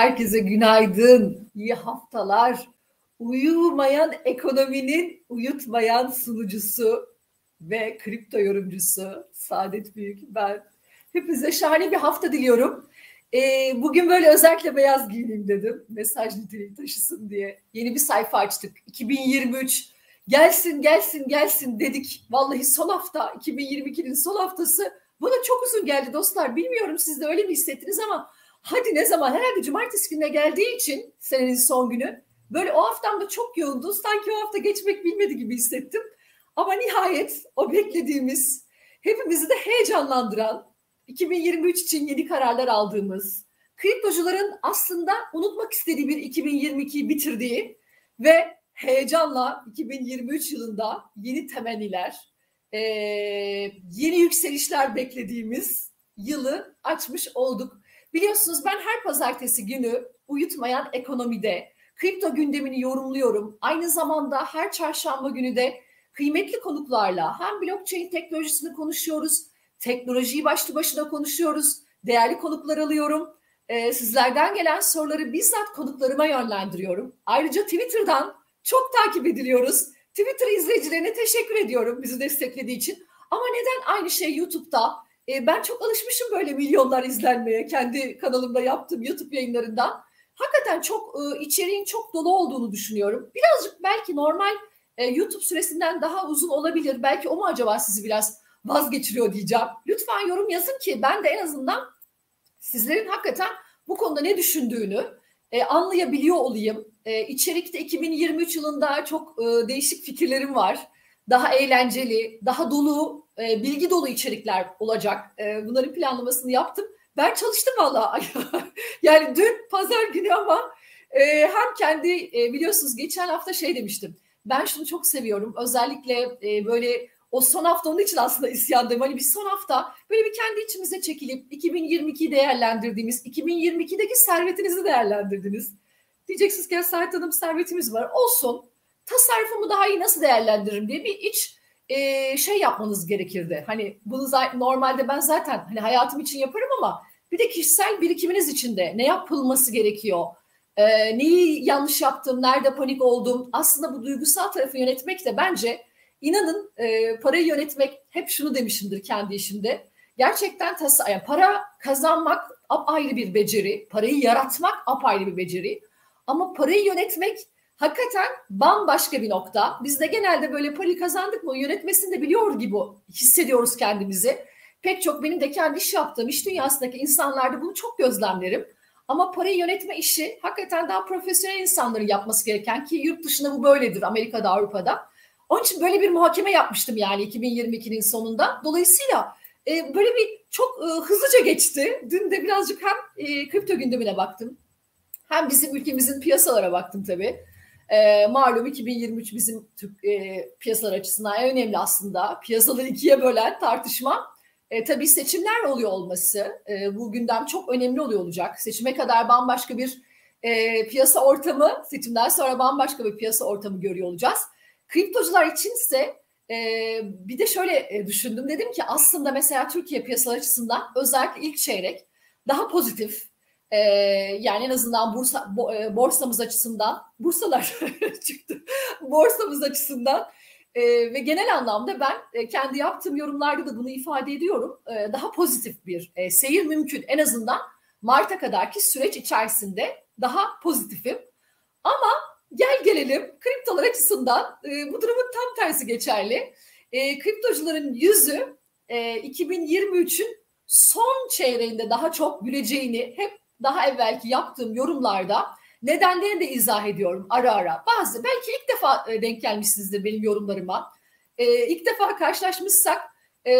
Herkese günaydın, iyi haftalar. Uyumayan ekonominin uyutmayan sunucusu ve kripto yorumcusu Saadet Büyük ben. Hepinize şahane bir hafta diliyorum. Ee, bugün böyle özellikle beyaz giyineyim dedim. Mesaj niteliği taşısın diye. Yeni bir sayfa açtık. 2023 gelsin gelsin gelsin dedik. Vallahi son hafta 2022'nin son haftası bana çok uzun geldi dostlar. Bilmiyorum siz de öyle mi hissettiniz ama hadi ne zaman herhalde cumartesi gününe geldiği için senenin son günü böyle o haftamda çok yoğundu. Sanki o hafta geçmek bilmedi gibi hissettim. Ama nihayet o beklediğimiz hepimizi de heyecanlandıran 2023 için yeni kararlar aldığımız kriptocuların aslında unutmak istediği bir 2022'yi bitirdiği ve heyecanla 2023 yılında yeni temenniler, e, yeni yükselişler beklediğimiz yılı açmış olduk. Biliyorsunuz ben her pazartesi günü uyutmayan ekonomide kripto gündemini yorumluyorum. Aynı zamanda her çarşamba günü de kıymetli konuklarla hem blockchain teknolojisini konuşuyoruz, teknolojiyi başlı başına konuşuyoruz, değerli konuklar alıyorum. Ee, sizlerden gelen soruları bizzat konuklarıma yönlendiriyorum. Ayrıca Twitter'dan çok takip ediliyoruz. Twitter izleyicilerine teşekkür ediyorum bizi desteklediği için. Ama neden aynı şey YouTube'da? E, ben çok alışmışım böyle milyonlar izlenmeye kendi kanalımda yaptığım YouTube yayınlarından. Hakikaten çok e, içeriğin çok dolu olduğunu düşünüyorum. Birazcık belki normal e, YouTube süresinden daha uzun olabilir. Belki o mu acaba sizi biraz vazgeçiriyor diyeceğim. Lütfen yorum yazın ki ben de en azından sizlerin hakikaten bu konuda ne düşündüğünü e, anlayabiliyor olayım. E, içerikte 2023 yılında çok e, değişik fikirlerim var. Daha eğlenceli, daha dolu, e, bilgi dolu içerikler olacak. E, bunların planlamasını yaptım. Ben çalıştım valla. yani dün pazar günü ama e, hem kendi e, biliyorsunuz geçen hafta şey demiştim. Ben şunu çok seviyorum. Özellikle e, böyle o son hafta onun için aslında isyandayım. Hani bir son hafta böyle bir kendi içimize çekilip 2022'yi değerlendirdiğimiz, 2022'deki servetinizi değerlendirdiniz. Diyeceksiniz ki Serhat Hanım servetimiz var. Olsun. Tasarrufumu daha iyi nasıl değerlendiririm diye bir iç şey yapmanız gerekirdi. Hani bunu normalde ben zaten hani hayatım için yaparım ama bir de kişisel birikiminiz için de ne yapılması gerekiyor? Neyi yanlış yaptım, nerede panik oldum? Aslında bu duygusal tarafı yönetmek de bence inanın e, parayı yönetmek hep şunu demişimdir kendi işimde. Gerçekten tas yani para kazanmak apayrı bir beceri, parayı yaratmak apayrı bir beceri. Ama parayı yönetmek hakikaten bambaşka bir nokta. Biz de genelde böyle parayı kazandık mı yönetmesini de biliyor gibi hissediyoruz kendimizi. Pek çok benim de kendi iş yaptığım iş dünyasındaki insanlarda bunu çok gözlemlerim. Ama parayı yönetme işi hakikaten daha profesyonel insanların yapması gereken ki yurt dışında bu böyledir Amerika'da Avrupa'da. Onun için böyle bir muhakeme yapmıştım yani 2022'nin sonunda. Dolayısıyla e, böyle bir çok e, hızlıca geçti. Dün de birazcık hem e, kripto gündemine baktım. Hem bizim ülkemizin piyasalara baktım tabii. E, malum 2023 bizim Türk e, piyasalar açısından en önemli aslında. Piyasaları ikiye bölen tartışma. E, tabii seçimler oluyor olması. E, bu gündem çok önemli oluyor olacak. Seçime kadar bambaşka bir e, piyasa ortamı, seçimden sonra bambaşka bir piyasa ortamı görüyor olacağız. Kriptocular içinse e, bir de şöyle e, düşündüm. Dedim ki aslında mesela Türkiye piyasalar açısından özellikle ilk çeyrek daha pozitif, ee, yani en azından bursa, bo, e, borsamız açısından, bursalar çıktı, borsamız açısından e, ve genel anlamda ben e, kendi yaptığım yorumlarda da bunu ifade ediyorum. E, daha pozitif bir e, seyir mümkün. En azından Mart'a kadarki süreç içerisinde daha pozitifim. Ama gel gelelim kriptolar açısından e, bu durumun tam tersi geçerli. E, kriptocuların yüzü e, 2023'ün son çeyreğinde daha çok güleceğini hep daha evvelki yaptığım yorumlarda nedenlerini de izah ediyorum ara ara. Bazı belki ilk defa e, denk gelmişsinizdir benim yorumlarıma. Ee, ilk defa karşılaşmışsak e,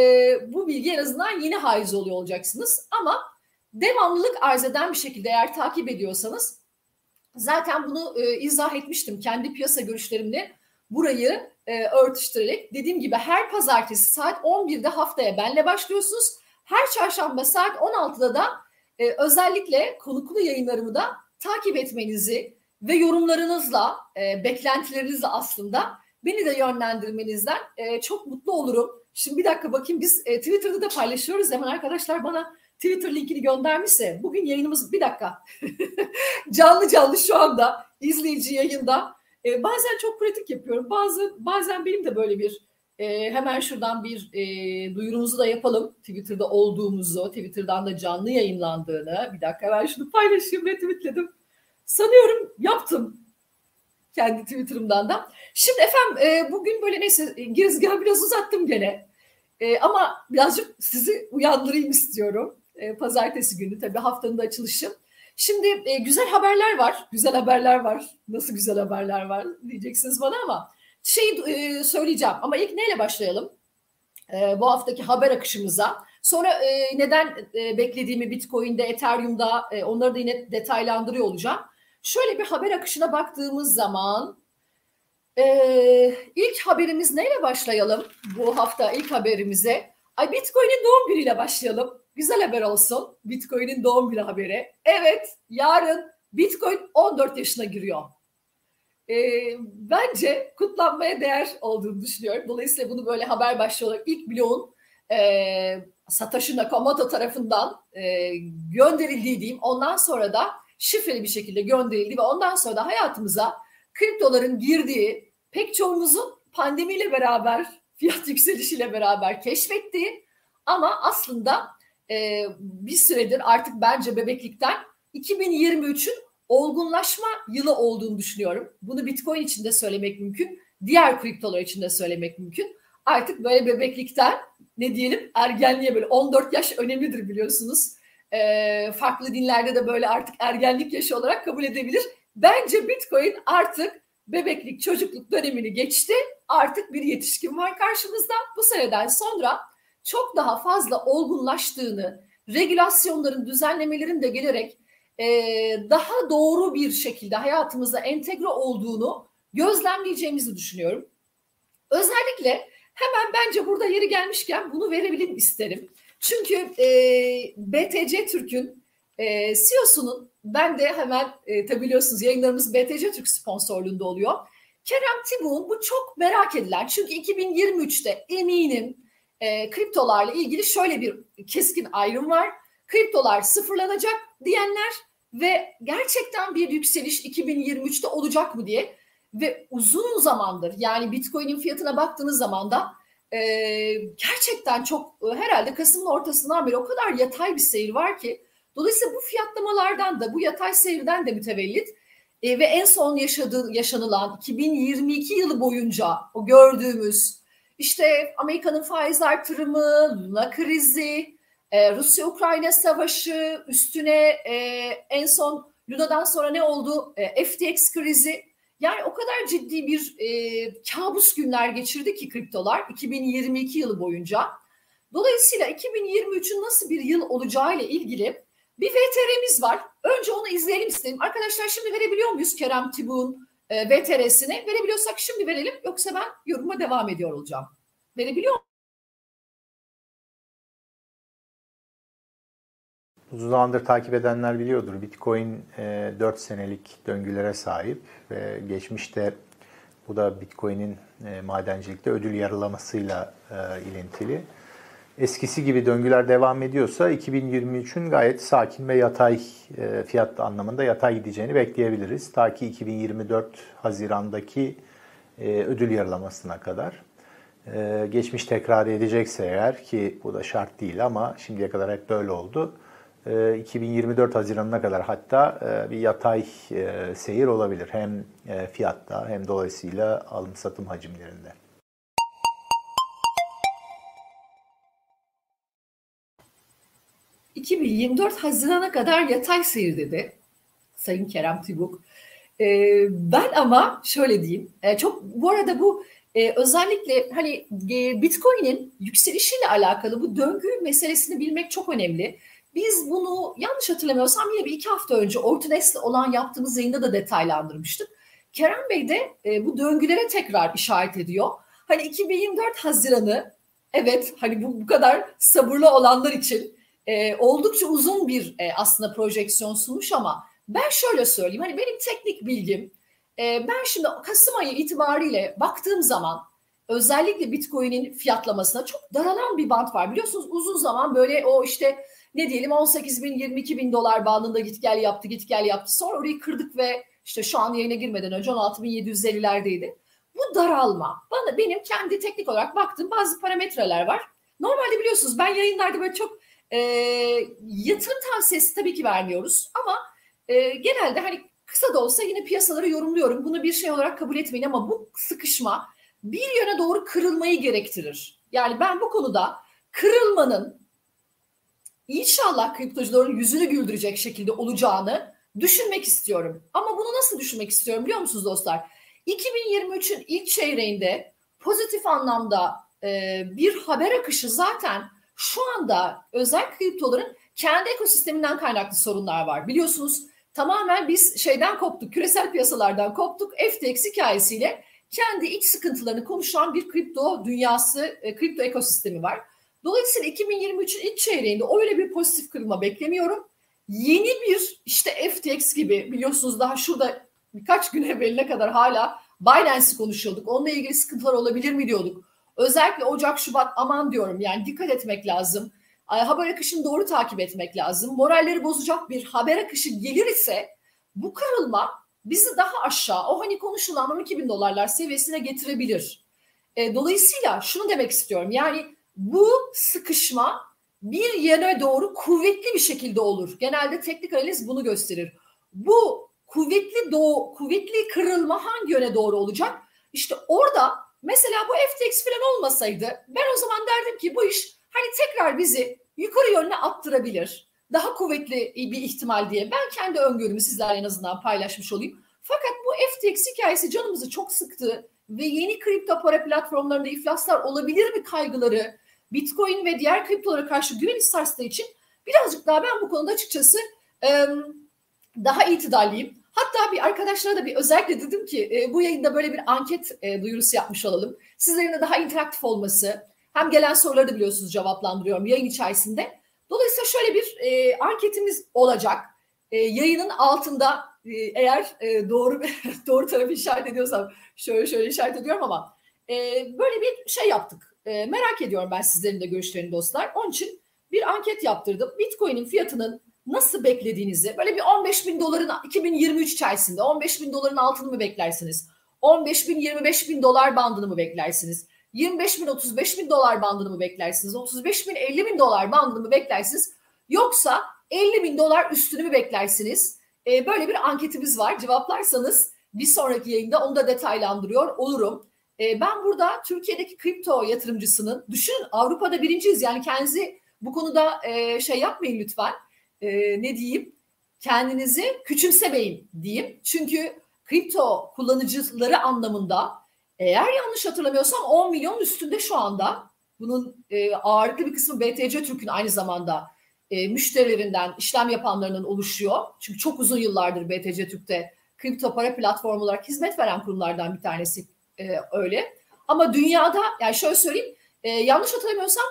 bu bilgi en azından yeni haiz oluyor olacaksınız. Ama devamlılık arz eden bir şekilde eğer takip ediyorsanız zaten bunu e, izah etmiştim kendi piyasa görüşlerimle burayı e, örtüştürerek. Dediğim gibi her pazartesi saat 11'de haftaya benle başlıyorsunuz. Her çarşamba saat 16'da da e, özellikle konuklu yayınlarımı da takip etmenizi ve yorumlarınızla, e, beklentilerinizle aslında beni de yönlendirmenizden e, çok mutlu olurum. Şimdi bir dakika bakayım biz e, Twitter'da da paylaşıyoruz. Hemen arkadaşlar bana Twitter linkini göndermişse bugün yayınımız bir dakika canlı canlı şu anda izleyici yayında e, bazen çok pratik yapıyorum bazı bazen benim de böyle bir e, hemen şuradan bir e, duyurumuzu da yapalım Twitter'da olduğumuzu Twitter'dan da canlı yayınlandığını bir dakika ben şunu paylaşayım retweetledim sanıyorum yaptım kendi Twitter'ımdan da. Şimdi efendim e, bugün böyle neyse e, girizgahı biraz uzattım gene. E, ama birazcık sizi uyandırayım istiyorum. E, pazartesi günü tabii haftanın da açılışı. Şimdi e, güzel haberler var. Güzel haberler var. Nasıl güzel haberler var diyeceksiniz bana ama şey e, söyleyeceğim. Ama ilk neyle başlayalım? E, bu haftaki haber akışımıza. Sonra e, neden beklediğimi Bitcoin'de, Ethereum'da onları da yine detaylandırıyor olacağım. Şöyle bir haber akışına baktığımız zaman ilk haberimiz neyle başlayalım bu hafta ilk haberimize? Ay Bitcoin'in doğum günüyle başlayalım. Güzel haber olsun. Bitcoin'in doğum günü haberi. Evet yarın Bitcoin 14 yaşına giriyor. E, bence kutlanmaya değer olduğunu düşünüyorum. Dolayısıyla bunu böyle haber başlığı olarak ilk bloğun e, Satoshi Nakamoto tarafından e, gönderildiği diyeyim. Ondan sonra da şifreli bir şekilde gönderildi ve ondan sonra da hayatımıza kriptoların girdiği pek çoğumuzun pandemiyle beraber fiyat yükselişiyle beraber keşfettiği ama aslında e, bir süredir artık bence bebeklikten 2023'ün olgunlaşma yılı olduğunu düşünüyorum. Bunu Bitcoin için de söylemek mümkün. Diğer kriptolar için de söylemek mümkün. Artık böyle bebeklikten ne diyelim ergenliğe böyle 14 yaş önemlidir biliyorsunuz e, farklı dinlerde de böyle artık ergenlik yaşı olarak kabul edebilir. Bence Bitcoin artık bebeklik, çocukluk dönemini geçti. Artık bir yetişkin var karşımızda. Bu seneden sonra çok daha fazla olgunlaştığını, regülasyonların, düzenlemelerin de gelerek daha doğru bir şekilde hayatımıza entegre olduğunu gözlemleyeceğimizi düşünüyorum. Özellikle hemen bence burada yeri gelmişken bunu verebilirim isterim. Çünkü e, BTC Türk'ün e, CEO'sunun ben de hemen e, tabi biliyorsunuz yayınlarımız BTC Türk sponsorluğunda oluyor. Kerem Tibu'nun bu çok merak edilen çünkü 2023'te eminim e, kriptolarla ilgili şöyle bir keskin ayrım var. Kriptolar sıfırlanacak diyenler ve gerçekten bir yükseliş 2023'te olacak mı diye. Ve uzun zamandır yani Bitcoin'in fiyatına baktığınız zaman da e, gerçekten çok e, herhalde Kasım'ın ortasından beri o kadar yatay bir seyir var ki dolayısıyla bu fiyatlamalardan da bu yatay seyirden de mütevellit. E, ve en son yaşadığı yaşanılan 2022 yılı boyunca o gördüğümüz işte Amerika'nın faiz artırımı, Luna krizi, e, Rusya-Ukrayna savaşı, üstüne e, en son Luna'dan sonra ne oldu? E, FTX krizi yani o kadar ciddi bir e, kabus günler geçirdi ki kriptolar 2022 yılı boyunca. Dolayısıyla 2023'ün nasıl bir yıl olacağı ile ilgili bir VTR'miz var. Önce onu izleyelim istedim. Arkadaşlar şimdi verebiliyor muyuz Kerem Tibuk'un e, VTR'sini? Verebiliyorsak şimdi verelim. Yoksa ben yoruma devam ediyor olacağım. Verebiliyor Uzun zamandır takip edenler biliyordur. Bitcoin e, 4 senelik döngülere sahip ve geçmişte bu da Bitcoin'in e, madencilikte ödül yarılamasıyla e, ilintili. Eskisi gibi döngüler devam ediyorsa 2023'ün gayet sakin ve yatay e, fiyat anlamında yatay gideceğini bekleyebiliriz. Ta ki 2024 Haziran'daki e, ödül yarılamasına kadar. E, geçmiş tekrar edecekse eğer ki bu da şart değil ama şimdiye kadar hep böyle oldu 2024 ee, Haziran'ına kadar hatta e, bir yatay e, seyir olabilir. Hem e, fiyatta hem dolayısıyla alım satım hacimlerinde. ...2024 Haziran'a kadar yatay seyir dedi Sayın Kerem Tibuk. Ben ama şöyle diyeyim, çok bu arada bu özellikle hani Bitcoin'in yükselişiyle alakalı bu döngü meselesini bilmek çok önemli. Biz bunu yanlış hatırlamıyorsam yine bir iki hafta önce Ortanes'le olan yaptığımız yayında da detaylandırmıştık. Kerem Bey de e, bu döngülere tekrar işaret ediyor. Hani 2024 Haziran'ı evet hani bu, bu kadar sabırlı olanlar için e, oldukça uzun bir e, aslında projeksiyon sunmuş ama ben şöyle söyleyeyim hani benim teknik bilgim e, ben şimdi Kasım ayı itibariyle baktığım zaman özellikle Bitcoin'in fiyatlamasına çok daralan bir bant var. Biliyorsunuz uzun zaman böyle o işte ne diyelim 18 bin 22 bin dolar bandında git gel yaptı git gel yaptı. Sonra orayı kırdık ve işte şu an yayına girmeden önce 16.750'lerdeydi. Bu daralma. Bana benim kendi teknik olarak baktığım bazı parametreler var. Normalde biliyorsunuz ben yayınlarda böyle çok e, yatırım tavsiyesi tabii ki vermiyoruz ama e, genelde hani kısa da olsa yine piyasaları yorumluyorum. Bunu bir şey olarak kabul etmeyin ama bu sıkışma bir yöne doğru kırılmayı gerektirir. Yani ben bu konuda kırılmanın inşallah kriptocuların yüzünü güldürecek şekilde olacağını düşünmek istiyorum. Ama bunu nasıl düşünmek istiyorum biliyor musunuz dostlar? 2023'ün ilk çeyreğinde pozitif anlamda e, bir haber akışı zaten şu anda özel kriptoların kendi ekosisteminden kaynaklı sorunlar var. Biliyorsunuz tamamen biz şeyden koptuk, küresel piyasalardan koptuk. FTX hikayesiyle kendi iç sıkıntılarını konuşan bir kripto dünyası, e, kripto ekosistemi var. Dolayısıyla 2023'ün ilk çeyreğinde öyle bir pozitif kırılma beklemiyorum. Yeni bir işte FTX gibi biliyorsunuz daha şurada birkaç gün evveline kadar hala Binance'i konuşuyorduk. Onunla ilgili sıkıntılar olabilir mi diyorduk. Özellikle Ocak, Şubat aman diyorum yani dikkat etmek lazım. Haber akışını doğru takip etmek lazım. Moralleri bozacak bir haber akışı gelir ise bu kırılma bizi daha aşağı o hani konuşulan 12 bin dolarlar seviyesine getirebilir. E, dolayısıyla şunu demek istiyorum yani bu sıkışma bir yere doğru kuvvetli bir şekilde olur. Genelde teknik analiz bunu gösterir. Bu kuvvetli doğu, kuvvetli kırılma hangi yöne doğru olacak? İşte orada mesela bu FTX falan olmasaydı ben o zaman derdim ki bu iş hani tekrar bizi yukarı yönüne attırabilir. Daha kuvvetli bir ihtimal diye ben kendi öngörümü sizlerle en azından paylaşmış olayım. Fakat bu FTX hikayesi canımızı çok sıktı ve yeni kripto para platformlarında iflaslar olabilir mi kaygıları Bitcoin ve diğer kriptolara karşı güven sarstığı için birazcık daha ben bu konuda açıkçası daha itidalliyim. Hatta bir arkadaşlara da bir özellikle dedim ki bu yayında böyle bir anket duyurusu yapmış olalım. Sizlerin de daha interaktif olması, hem gelen soruları da biliyorsunuz cevaplandırıyorum yayın içerisinde. Dolayısıyla şöyle bir e, anketimiz olacak. E, yayının altında e, eğer e, doğru doğru tarafı işaret ediyorsam şöyle şöyle işaret ediyorum ama e, böyle bir şey yaptık. E, merak ediyorum ben sizlerin de görüşlerini dostlar. Onun için bir anket yaptırdım. Bitcoin'in fiyatının nasıl beklediğinizi böyle bir 15 bin doların 2023 içerisinde 15 bin doların altını mı beklersiniz? 15 bin 25 bin dolar bandını mı beklersiniz? 25 bin 35 bin dolar bandını mı beklersiniz? 35 bin 50 bin dolar bandını mı beklersiniz? Yoksa 50 bin dolar üstünü mü beklersiniz? Ee, böyle bir anketimiz var. Cevaplarsanız bir sonraki yayında onu da detaylandırıyor olurum. Ee, ben burada Türkiye'deki kripto yatırımcısının, düşünün Avrupa'da birinciyiz. Yani kendinizi bu konuda e, şey yapmayın lütfen. E, ne diyeyim? Kendinizi küçümsemeyin diyeyim. Çünkü kripto kullanıcıları anlamında eğer yanlış hatırlamıyorsam 10 milyon üstünde şu anda. Bunun e, ağırlıklı bir kısmı BTC Türk'ün aynı zamanda e, müşterilerinden, işlem yapanlarının oluşuyor. Çünkü çok uzun yıllardır BTC Türk'te kripto para platformu olarak hizmet veren kurumlardan bir tanesi e, öyle. Ama dünyada yani şöyle söyleyeyim e, yanlış hatırlamıyorsam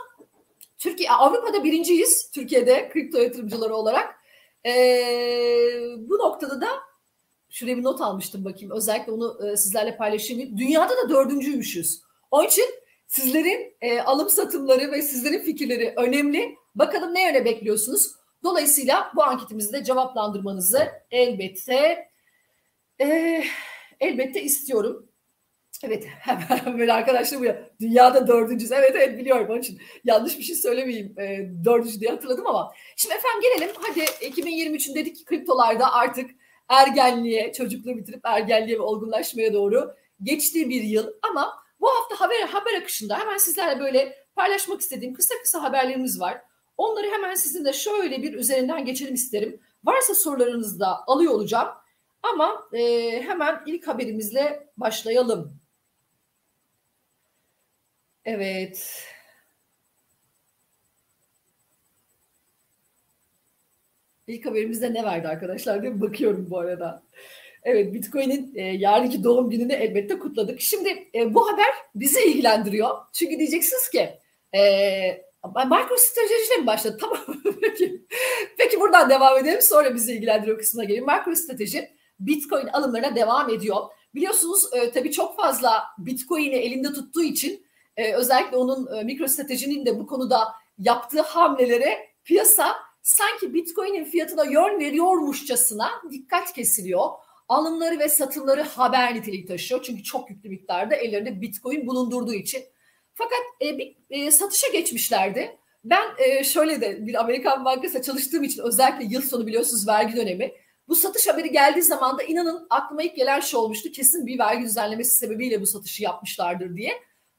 Türkiye Avrupa'da birinciyiz Türkiye'de kripto yatırımcıları olarak. Bu noktada da şuraya bir not almıştım bakayım. Özellikle onu sizlerle paylaşayım. Dünyada da dördüncüymüşüz. Onun için sizlerin e, alım satımları ve sizlerin fikirleri önemli. Bakalım ne yöne bekliyorsunuz? Dolayısıyla bu anketimizi de cevaplandırmanızı elbette e, elbette istiyorum. Evet hemen böyle arkadaşlar bu dünyada dördüncüsü. Evet evet biliyorum onun için yanlış bir şey söylemeyeyim e, dördüncü diye hatırladım ama. Şimdi efendim gelelim hadi 2023'ün dedik ki kriptolarda artık ergenliğe, çocukluğu bitirip ergenliğe ve olgunlaşmaya doğru geçtiği bir yıl. Ama bu hafta haber, haber akışında hemen sizlerle böyle paylaşmak istediğim kısa kısa haberlerimiz var. Onları hemen sizinle şöyle bir üzerinden geçelim isterim. Varsa sorularınızı da alıyor olacağım. Ama e, hemen ilk haberimizle başlayalım. Evet. İlk haberimizde ne verdi arkadaşlar diye bakıyorum bu arada. Evet Bitcoin'in e, yarınki doğum gününü elbette kutladık. Şimdi e, bu haber bizi ilgilendiriyor. Çünkü diyeceksiniz ki e, MicroStrategy'le mi başladı? Tamam peki. Peki buradan devam edelim sonra bizi ilgilendiriyor kısmına gelin. MicroStrategy Bitcoin alımlarına devam ediyor. biliyorsunuz e, tabii çok fazla Bitcoin'i elinde tuttuğu için e, özellikle onun e, MicroStrategy'nin de bu konuda yaptığı hamlelere piyasa sanki Bitcoin'in fiyatına yön veriyormuşçasına dikkat kesiliyor. Alımları ve satımları haber niteliği taşıyor. Çünkü çok yüklü miktarda ellerinde Bitcoin bulundurduğu için. Fakat e, bir e, satışa geçmişlerdi. Ben e, şöyle de bir Amerikan bankasında çalıştığım için özellikle yıl sonu biliyorsunuz vergi dönemi. Bu satış haberi geldiği zaman da inanın aklıma ilk gelen şey olmuştu. Kesin bir vergi düzenlemesi sebebiyle bu satışı yapmışlardır diye.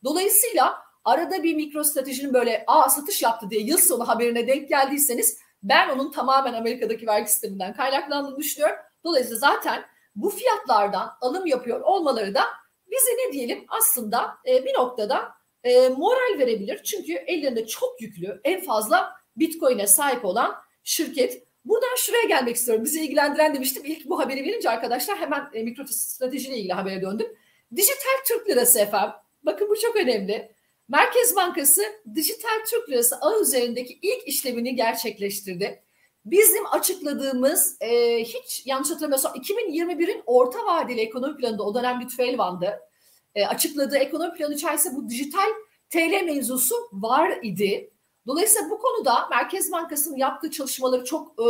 Dolayısıyla arada bir mikro stratejinin böyle aa satış yaptı diye yıl sonu haberine denk geldiyseniz ben onun tamamen Amerika'daki vergi sisteminden kaynaklandığını düşünüyorum. Dolayısıyla zaten bu fiyatlardan alım yapıyor olmaları da bize ne diyelim aslında e, bir noktada e, moral verebilir. Çünkü ellerinde çok yüklü en fazla Bitcoin'e sahip olan şirket. Buradan şuraya gelmek istiyorum. Bizi ilgilendiren demiştim. İlk bu haberi verince arkadaşlar hemen e, mikro stratejiyle ilgili habere döndüm. Dijital Türk Lirası efendim. Bakın bu çok önemli. Merkez Bankası dijital Türk Lirası ağ üzerindeki ilk işlemini gerçekleştirdi. Bizim açıkladığımız e, hiç yanlış hatırlamıyorsam 2021'in orta vadeli ekonomi planında o dönem Lütfü Elvan'dı. E, açıkladığı ekonomi planı içerisinde bu dijital TL mevzusu var idi. Dolayısıyla bu konuda Merkez Bankası'nın yaptığı çalışmaları çok e,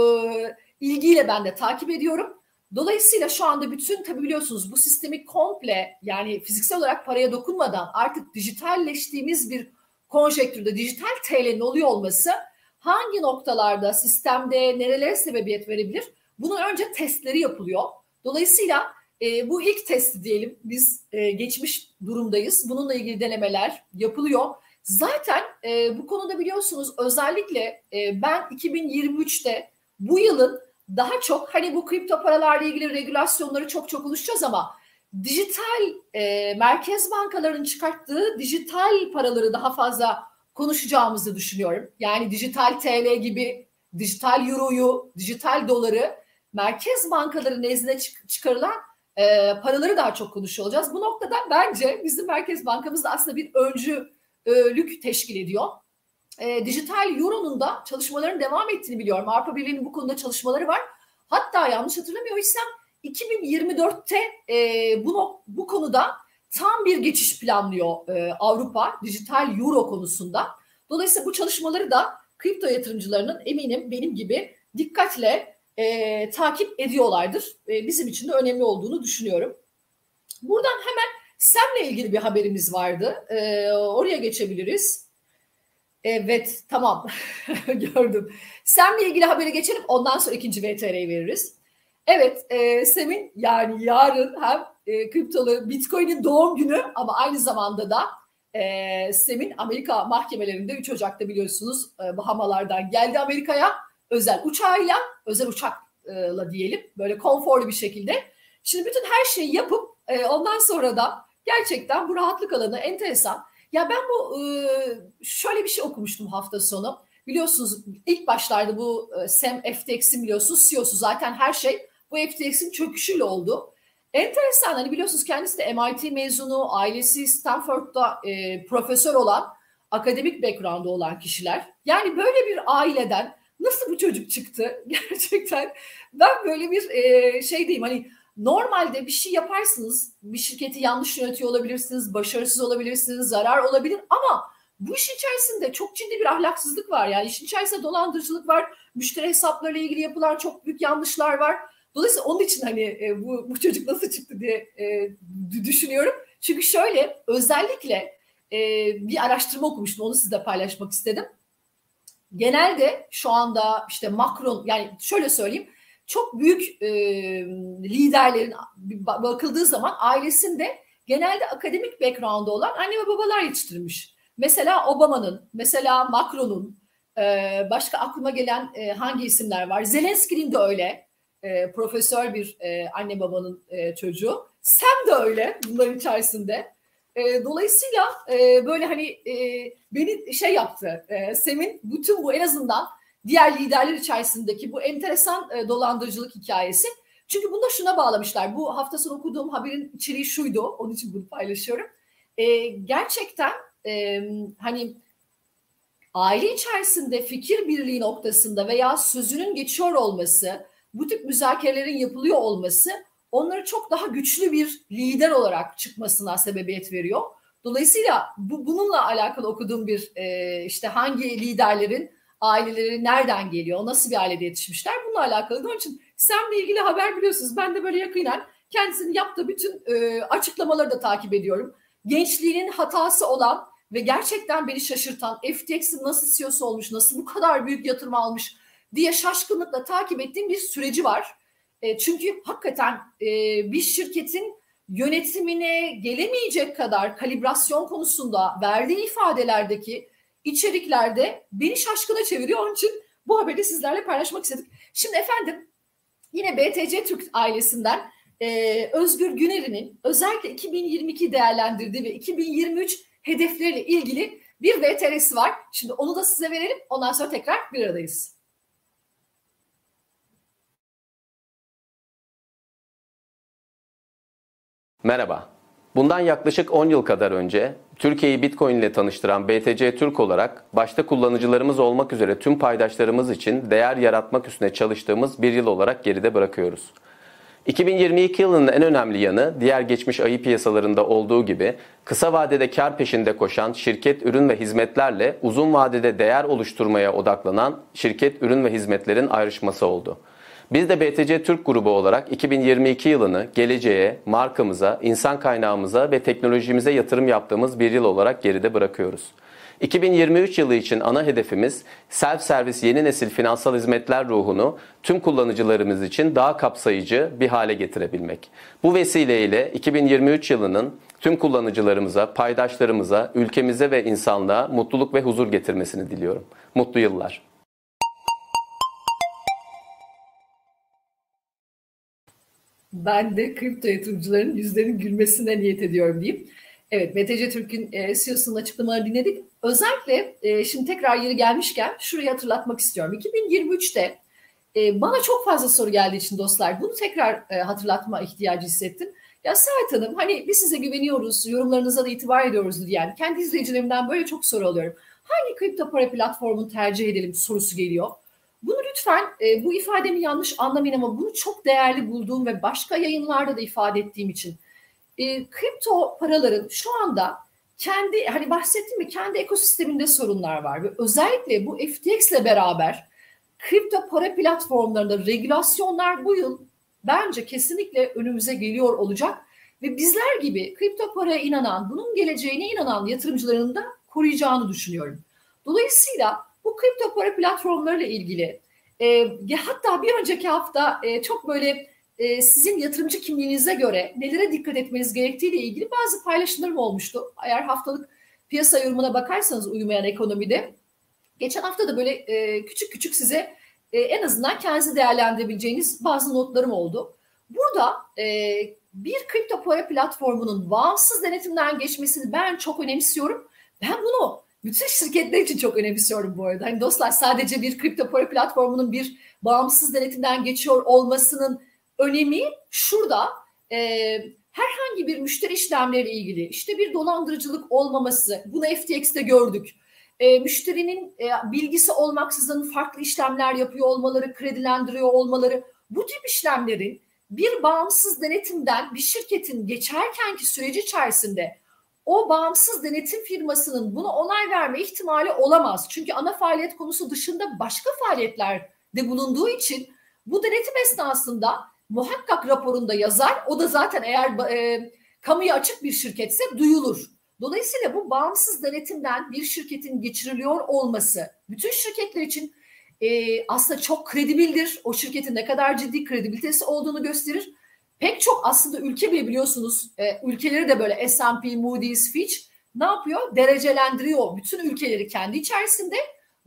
ilgiyle ben de takip ediyorum. Dolayısıyla şu anda bütün tabi biliyorsunuz bu sistemi komple yani fiziksel olarak paraya dokunmadan artık dijitalleştiğimiz bir konjektürde dijital TL'nin oluyor olması hangi noktalarda sistemde nerelere sebebiyet verebilir? Bunun önce testleri yapılıyor. Dolayısıyla e, bu ilk testi diyelim biz e, geçmiş durumdayız. Bununla ilgili denemeler yapılıyor. Zaten e, bu konuda biliyorsunuz özellikle e, ben 2023'te bu yılın daha çok hani bu kripto paralarla ilgili regülasyonları çok çok konuşacağız ama dijital e, merkez bankalarının çıkarttığı dijital paraları daha fazla konuşacağımızı düşünüyorum. Yani dijital TL gibi dijital euroyu, dijital doları merkez bankaları nezdinde çıkarılan e, paraları daha çok konuşuyor olacağız. Bu noktada bence bizim Merkez Bankamız da aslında bir öncülük teşkil ediyor. E, dijital Euro'nun da çalışmaların devam ettiğini biliyorum. Avrupa Birliği'nin bu konuda çalışmaları var. Hatta yanlış hatırlamıyorsam 2024'te e, bu, bu konuda tam bir geçiş planlıyor e, Avrupa dijital Euro konusunda. Dolayısıyla bu çalışmaları da kripto yatırımcılarının eminim benim gibi dikkatle e, takip ediyorlardır. E, bizim için de önemli olduğunu düşünüyorum. Buradan hemen SEM'le ilgili bir haberimiz vardı. E, oraya geçebiliriz. Evet tamam gördüm. SEM'le ilgili haberi geçelim ondan sonra ikinci VTR'yi veririz. Evet e, SEM'in yani yarın hem e, kriptolu Bitcoin'in doğum günü ama aynı zamanda da e, SEM'in Amerika mahkemelerinde 3 Ocak'ta biliyorsunuz e, Bahamalardan geldi Amerika'ya özel uçağıyla, özel uçakla diyelim böyle konforlu bir şekilde. Şimdi bütün her şeyi yapıp e, ondan sonra da gerçekten bu rahatlık alanı enteresan. Ya ben bu e, şöyle bir şey okumuştum hafta sonu. Biliyorsunuz ilk başlarda bu e, Sam FTX'in biliyorsunuz CEO'su zaten her şey bu FTX'in çöküşüyle oldu. Enteresan hani biliyorsunuz kendisi de MIT mezunu, ailesi Stanford'da e, profesör olan, akademik background'u olan kişiler. Yani böyle bir aileden nasıl bu çocuk çıktı? Gerçekten ben böyle bir e, şey diyeyim hani normalde bir şey yaparsınız, bir şirketi yanlış yönetiyor olabilirsiniz, başarısız olabilirsiniz, zarar olabilir ama bu iş içerisinde çok ciddi bir ahlaksızlık var. Yani işin içerisinde dolandırıcılık var, müşteri hesaplarıyla ilgili yapılan çok büyük yanlışlar var. Dolayısıyla onun için hani e, bu, bu çocuk nasıl çıktı diye e, düşünüyorum. Çünkü şöyle özellikle e, bir araştırma okumuştum onu sizle paylaşmak istedim genelde şu anda işte Macron yani şöyle söyleyeyim çok büyük e, liderlerin bakıldığı zaman ailesinde genelde akademik background'da olan anne ve babalar yetiştirmiş. Mesela Obama'nın, mesela Macron'un, e, başka aklıma gelen e, hangi isimler var? Zelenski'nin de öyle, e, profesör bir e, anne babanın e, çocuğu. Sam de öyle bunların içerisinde. E, dolayısıyla e, böyle hani e, beni şey yaptı. E, Sem'in bütün bu en azından diğer liderler içerisindeki bu enteresan e, dolandırıcılık hikayesi. Çünkü bunu da şuna bağlamışlar. Bu hafta sonu okuduğum haberin içeriği şuydu. Onun için bunu paylaşıyorum. E, gerçekten e, hani aile içerisinde fikir birliği noktasında veya sözünün geçiyor olması, bu tip müzakerelerin yapılıyor olması onları çok daha güçlü bir lider olarak çıkmasına sebebiyet veriyor. Dolayısıyla bu bununla alakalı okuduğum bir e, işte hangi liderlerin aileleri nereden geliyor, nasıl bir ailede yetişmişler bununla alakalı. Onun için Sam'le ilgili haber biliyorsunuz. Ben de böyle yakinen kendisinin yaptığı bütün e, açıklamaları da takip ediyorum. Gençliğinin hatası olan ve gerçekten beni şaşırtan FTX'in nasıl CEO'su olmuş, nasıl bu kadar büyük yatırım almış diye şaşkınlıkla takip ettiğim bir süreci var. E, çünkü hakikaten e, bir şirketin yönetimine gelemeyecek kadar kalibrasyon konusunda verdiği ifadelerdeki içeriklerde beni şaşkına çeviriyor. Onun için bu haberi sizlerle paylaşmak istedik. Şimdi efendim yine BTC Türk ailesinden e, Özgür Güner'in özellikle 2022 değerlendirdiği ve 2023 hedefleriyle ilgili bir VTR'si var. Şimdi onu da size verelim. Ondan sonra tekrar bir aradayız. Merhaba. Bundan yaklaşık 10 yıl kadar önce Türkiye'yi Bitcoin ile tanıştıran BTC Türk olarak başta kullanıcılarımız olmak üzere tüm paydaşlarımız için değer yaratmak üstüne çalıştığımız bir yıl olarak geride bırakıyoruz. 2022 yılının en önemli yanı diğer geçmiş ayı piyasalarında olduğu gibi kısa vadede kar peşinde koşan şirket ürün ve hizmetlerle uzun vadede değer oluşturmaya odaklanan şirket ürün ve hizmetlerin ayrışması oldu. Biz de BTC Türk grubu olarak 2022 yılını geleceğe, markamıza, insan kaynağımıza ve teknolojimize yatırım yaptığımız bir yıl olarak geride bırakıyoruz. 2023 yılı için ana hedefimiz self-servis yeni nesil finansal hizmetler ruhunu tüm kullanıcılarımız için daha kapsayıcı bir hale getirebilmek. Bu vesileyle 2023 yılının tüm kullanıcılarımıza, paydaşlarımıza, ülkemize ve insanlığa mutluluk ve huzur getirmesini diliyorum. Mutlu yıllar. Ben de kripto yatırımcıların yüzlerinin gülmesine niyet ediyorum diyeyim. Evet, BTC Türk'ün e, CEO'sunun açıklamalarını dinledik. Özellikle e, şimdi tekrar yeri gelmişken şurayı hatırlatmak istiyorum. 2023'te e, bana çok fazla soru geldiği için dostlar bunu tekrar e, hatırlatma ihtiyacı hissettim. Ya Serhat Hanım hani biz size güveniyoruz, yorumlarınıza da itibar ediyoruz diyen kendi izleyicilerimden böyle çok soru alıyorum. Hangi kripto para platformunu tercih edelim sorusu geliyor. Bunu lütfen e, bu ifademi yanlış anlamayın ama bunu çok değerli bulduğum ve başka yayınlarda da ifade ettiğim için e, kripto paraların şu anda kendi hani bahsettiğim mi kendi ekosisteminde sorunlar var ve özellikle bu FTX ile beraber kripto para platformlarında regülasyonlar bu yıl bence kesinlikle önümüze geliyor olacak ve bizler gibi kripto paraya inanan, bunun geleceğine inanan yatırımcıların da koruyacağını düşünüyorum. Dolayısıyla kripto para platformlarıyla ilgili e, hatta bir önceki hafta e, çok böyle e, sizin yatırımcı kimliğinize göre nelere dikkat etmeniz gerektiğiyle ilgili bazı paylaşımlarım olmuştu. Eğer haftalık piyasa yorumuna bakarsanız uyumayan ekonomide geçen hafta da böyle e, küçük küçük size e, en azından kendinizi değerlendirebileceğiniz bazı notlarım oldu. Burada e, bir kripto para platformunun bağımsız denetimden geçmesini ben çok önemsiyorum. Ben bunu bütün şirketler için çok önemsiyorum bu arada. Hani dostlar sadece bir kripto para platformunun bir bağımsız denetimden geçiyor olmasının önemi şurada. E, herhangi bir müşteri işlemleriyle ilgili işte bir dolandırıcılık olmaması bunu FTX'te gördük. E, müşterinin e, bilgisi olmaksızın farklı işlemler yapıyor olmaları, kredilendiriyor olmaları bu tip işlemlerin bir bağımsız denetimden bir şirketin geçerkenki süreci içerisinde o bağımsız denetim firmasının bunu onay verme ihtimali olamaz. Çünkü ana faaliyet konusu dışında başka faaliyetler de bulunduğu için bu denetim esnasında muhakkak raporunda yazar. O da zaten eğer e, kamuya açık bir şirketse duyulur. Dolayısıyla bu bağımsız denetimden bir şirketin geçiriliyor olması bütün şirketler için e, aslında çok kredibildir. O şirketin ne kadar ciddi kredibilitesi olduğunu gösterir. Pek çok aslında ülke bile biliyorsunuz e, ülkeleri de böyle S&P, Moody's, Fitch ne yapıyor? Derecelendiriyor bütün ülkeleri kendi içerisinde.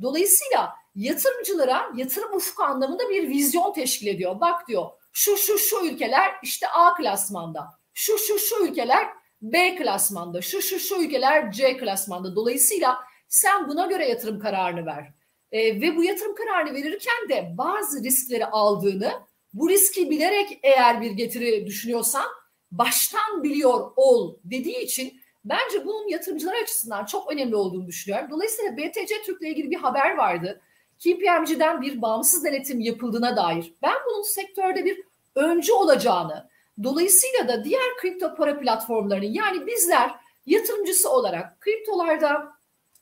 Dolayısıyla yatırımcılara yatırım ufku anlamında bir vizyon teşkil ediyor. Bak diyor şu şu şu ülkeler işte A klasmanda. Şu şu şu ülkeler B klasmanda. Şu şu şu ülkeler C klasmanda. Dolayısıyla sen buna göre yatırım kararını ver. E, ve bu yatırım kararını verirken de bazı riskleri aldığını, bu riski bilerek eğer bir getiri düşünüyorsan baştan biliyor ol dediği için bence bunun yatırımcılar açısından çok önemli olduğunu düşünüyorum. Dolayısıyla BTC Türk'le ilgili bir haber vardı. KPMG'den bir bağımsız denetim yapıldığına dair ben bunun sektörde bir öncü olacağını, Dolayısıyla da diğer kripto para platformlarının yani bizler yatırımcısı olarak kriptolarda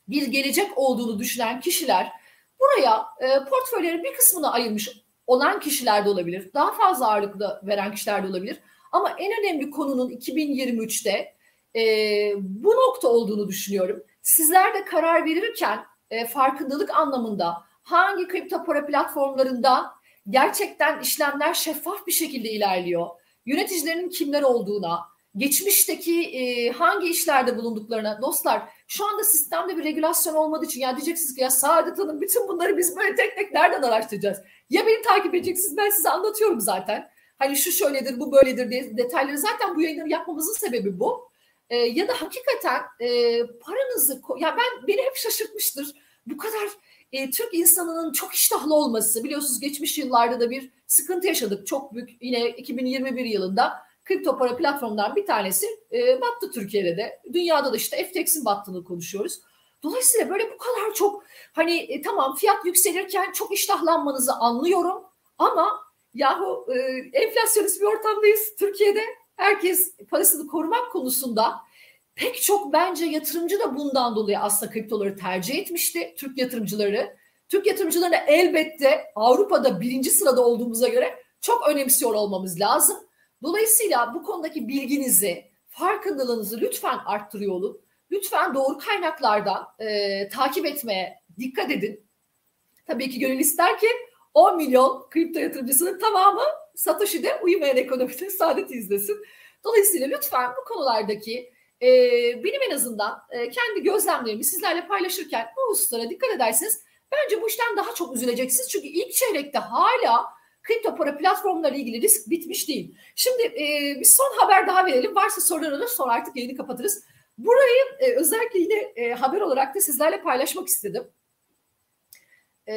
bir gelecek olduğunu düşünen kişiler buraya e, portföylerin bir kısmını ayırmış olan kişiler de olabilir. Daha fazla ağırlıklı veren kişiler de olabilir. Ama en önemli konunun 2023'te e, bu nokta olduğunu düşünüyorum. Sizler de karar verirken e, farkındalık anlamında hangi kripto para platformlarında gerçekten işlemler şeffaf bir şekilde ilerliyor. Yöneticilerinin kimler olduğuna, geçmişteki e, hangi işlerde bulunduklarına dostlar şu anda sistemde bir regülasyon olmadığı için ya diyeceksiniz ki ya Saadet Hanım bütün bunları biz böyle tek tek nereden araştıracağız? Ya beni takip edeceksiniz ben size anlatıyorum zaten. Hani şu şöyledir bu böyledir diye detayları zaten bu yayınları yapmamızın sebebi bu. E, ya da hakikaten e, paranızı ya ben beni hep şaşırtmıştır. Bu kadar e, Türk insanının çok iştahlı olması biliyorsunuz geçmiş yıllarda da bir sıkıntı yaşadık. Çok büyük yine 2021 yılında kripto para platformdan bir tanesi e, battı Türkiye'de de. Dünyada da işte FTX'in battığını konuşuyoruz. Dolayısıyla böyle bu kadar çok hani e, tamam fiyat yükselirken çok iştahlanmanızı anlıyorum ama yahu e, enflasyonist bir ortamdayız Türkiye'de. Herkes parasını korumak konusunda pek çok bence yatırımcı da bundan dolayı aslında kriptoları tercih etmişti. Türk yatırımcıları. Türk yatırımcılarına elbette Avrupa'da birinci sırada olduğumuza göre çok önemsiyor olmamız lazım. Dolayısıyla bu konudaki bilginizi, farkındalığınızı lütfen arttırıyor olun. Lütfen doğru kaynaklardan e, takip etmeye dikkat edin. Tabii ki gönül ister ki 10 milyon kripto yatırımcısının tamamı Satoshi'de uyumayan ekonomide saadeti izlesin. Dolayısıyla lütfen bu konulardaki e, benim en azından e, kendi gözlemlerimi sizlerle paylaşırken bu hususlara dikkat ederseniz bence bu işten daha çok üzüleceksiniz. Çünkü ilk çeyrekte hala kripto para platformları ilgili risk bitmiş değil. Şimdi e, bir son haber daha verelim. Varsa sorular olur sonra artık yayını kapatırız. Burayı e, özellikle yine e, haber olarak da sizlerle paylaşmak istedim. E,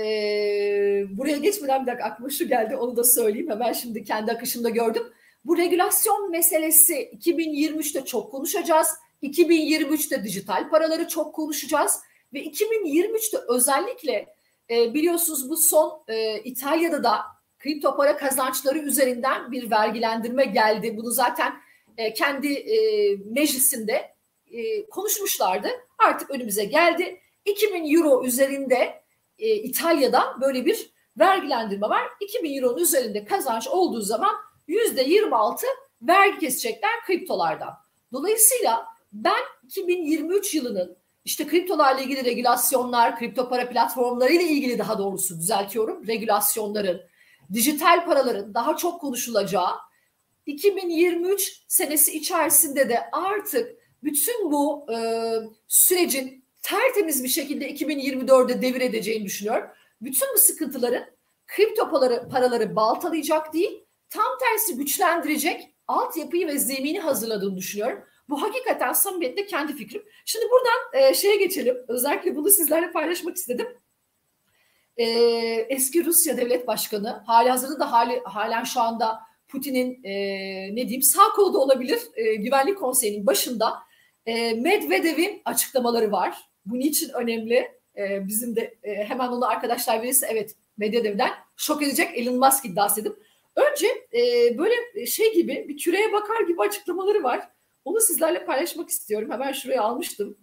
buraya geçmeden bir dakika aklıma şu geldi onu da söyleyeyim. Hemen şimdi kendi akışımda gördüm. Bu regülasyon meselesi 2023'te çok konuşacağız. 2023'te dijital paraları çok konuşacağız. Ve 2023'te özellikle e, biliyorsunuz bu son e, İtalya'da da kripto para kazançları üzerinden bir vergilendirme geldi. Bunu zaten e, kendi e, meclisinde e, konuşmuşlardı. Artık önümüze geldi. 2000 euro üzerinde e, İtalya'da böyle bir vergilendirme var. 2000 euronun üzerinde kazanç olduğu zaman %26 vergi kesecekler kriptolardan. Dolayısıyla ben 2023 yılının işte kriptolarla ilgili regülasyonlar, kripto para platformları ile ilgili daha doğrusu düzeltiyorum. Regülasyonların, dijital paraların daha çok konuşulacağı 2023 senesi içerisinde de artık bütün bu e, sürecin tertemiz bir şekilde 2024'de devir edeceğini düşünüyorum. Bütün bu sıkıntıların kripto paraları, paraları baltalayacak değil, tam tersi güçlendirecek altyapıyı ve zemini hazırladığını düşünüyorum. Bu hakikaten samimiyetle kendi fikrim. Şimdi buradan e, şeye geçelim. Özellikle bunu sizlerle paylaşmak istedim. E, eski Rusya Devlet Başkanı, hali hazırda da hali, halen şu anda Putin'in e, ne diyeyim sağ kolu da olabilir e, Güvenlik Konseyi'nin başında e, Medvedev'in açıklamaları var. Bu niçin önemli? E, bizim de e, hemen onu arkadaşlar verirse evet Medvedev'den şok edecek Elon Musk iddiası edip Önce e, böyle şey gibi bir küreye bakar gibi açıklamaları var. Onu sizlerle paylaşmak istiyorum. Hemen şuraya almıştım.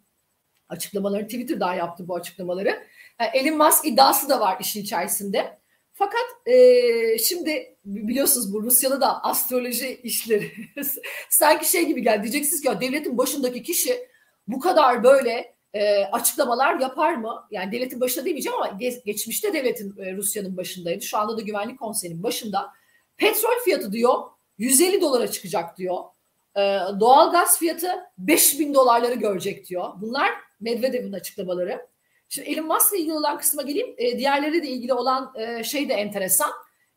Açıklamaları Twitter'dan yaptı bu açıklamaları. Elon Musk iddiası da var işin içerisinde. Fakat e, şimdi biliyorsunuz bu Rusya'da da astroloji işleri sanki şey gibi geldi. Diyeceksiniz ki ya devletin başındaki kişi bu kadar böyle e, açıklamalar yapar mı? Yani devletin başında demeyeceğim ama geç, geçmişte devletin e, Rusya'nın başındaydı. Şu anda da güvenlik konseyinin başında. Petrol fiyatı diyor 150 dolara çıkacak diyor. E, doğal gaz fiyatı 5000 dolarları görecek diyor. Bunlar Medvedev'in açıklamaları. Şimdi Elon Musk'la ilgili olan kısma geleyim. E, diğerleri de ilgili olan e, şey de enteresan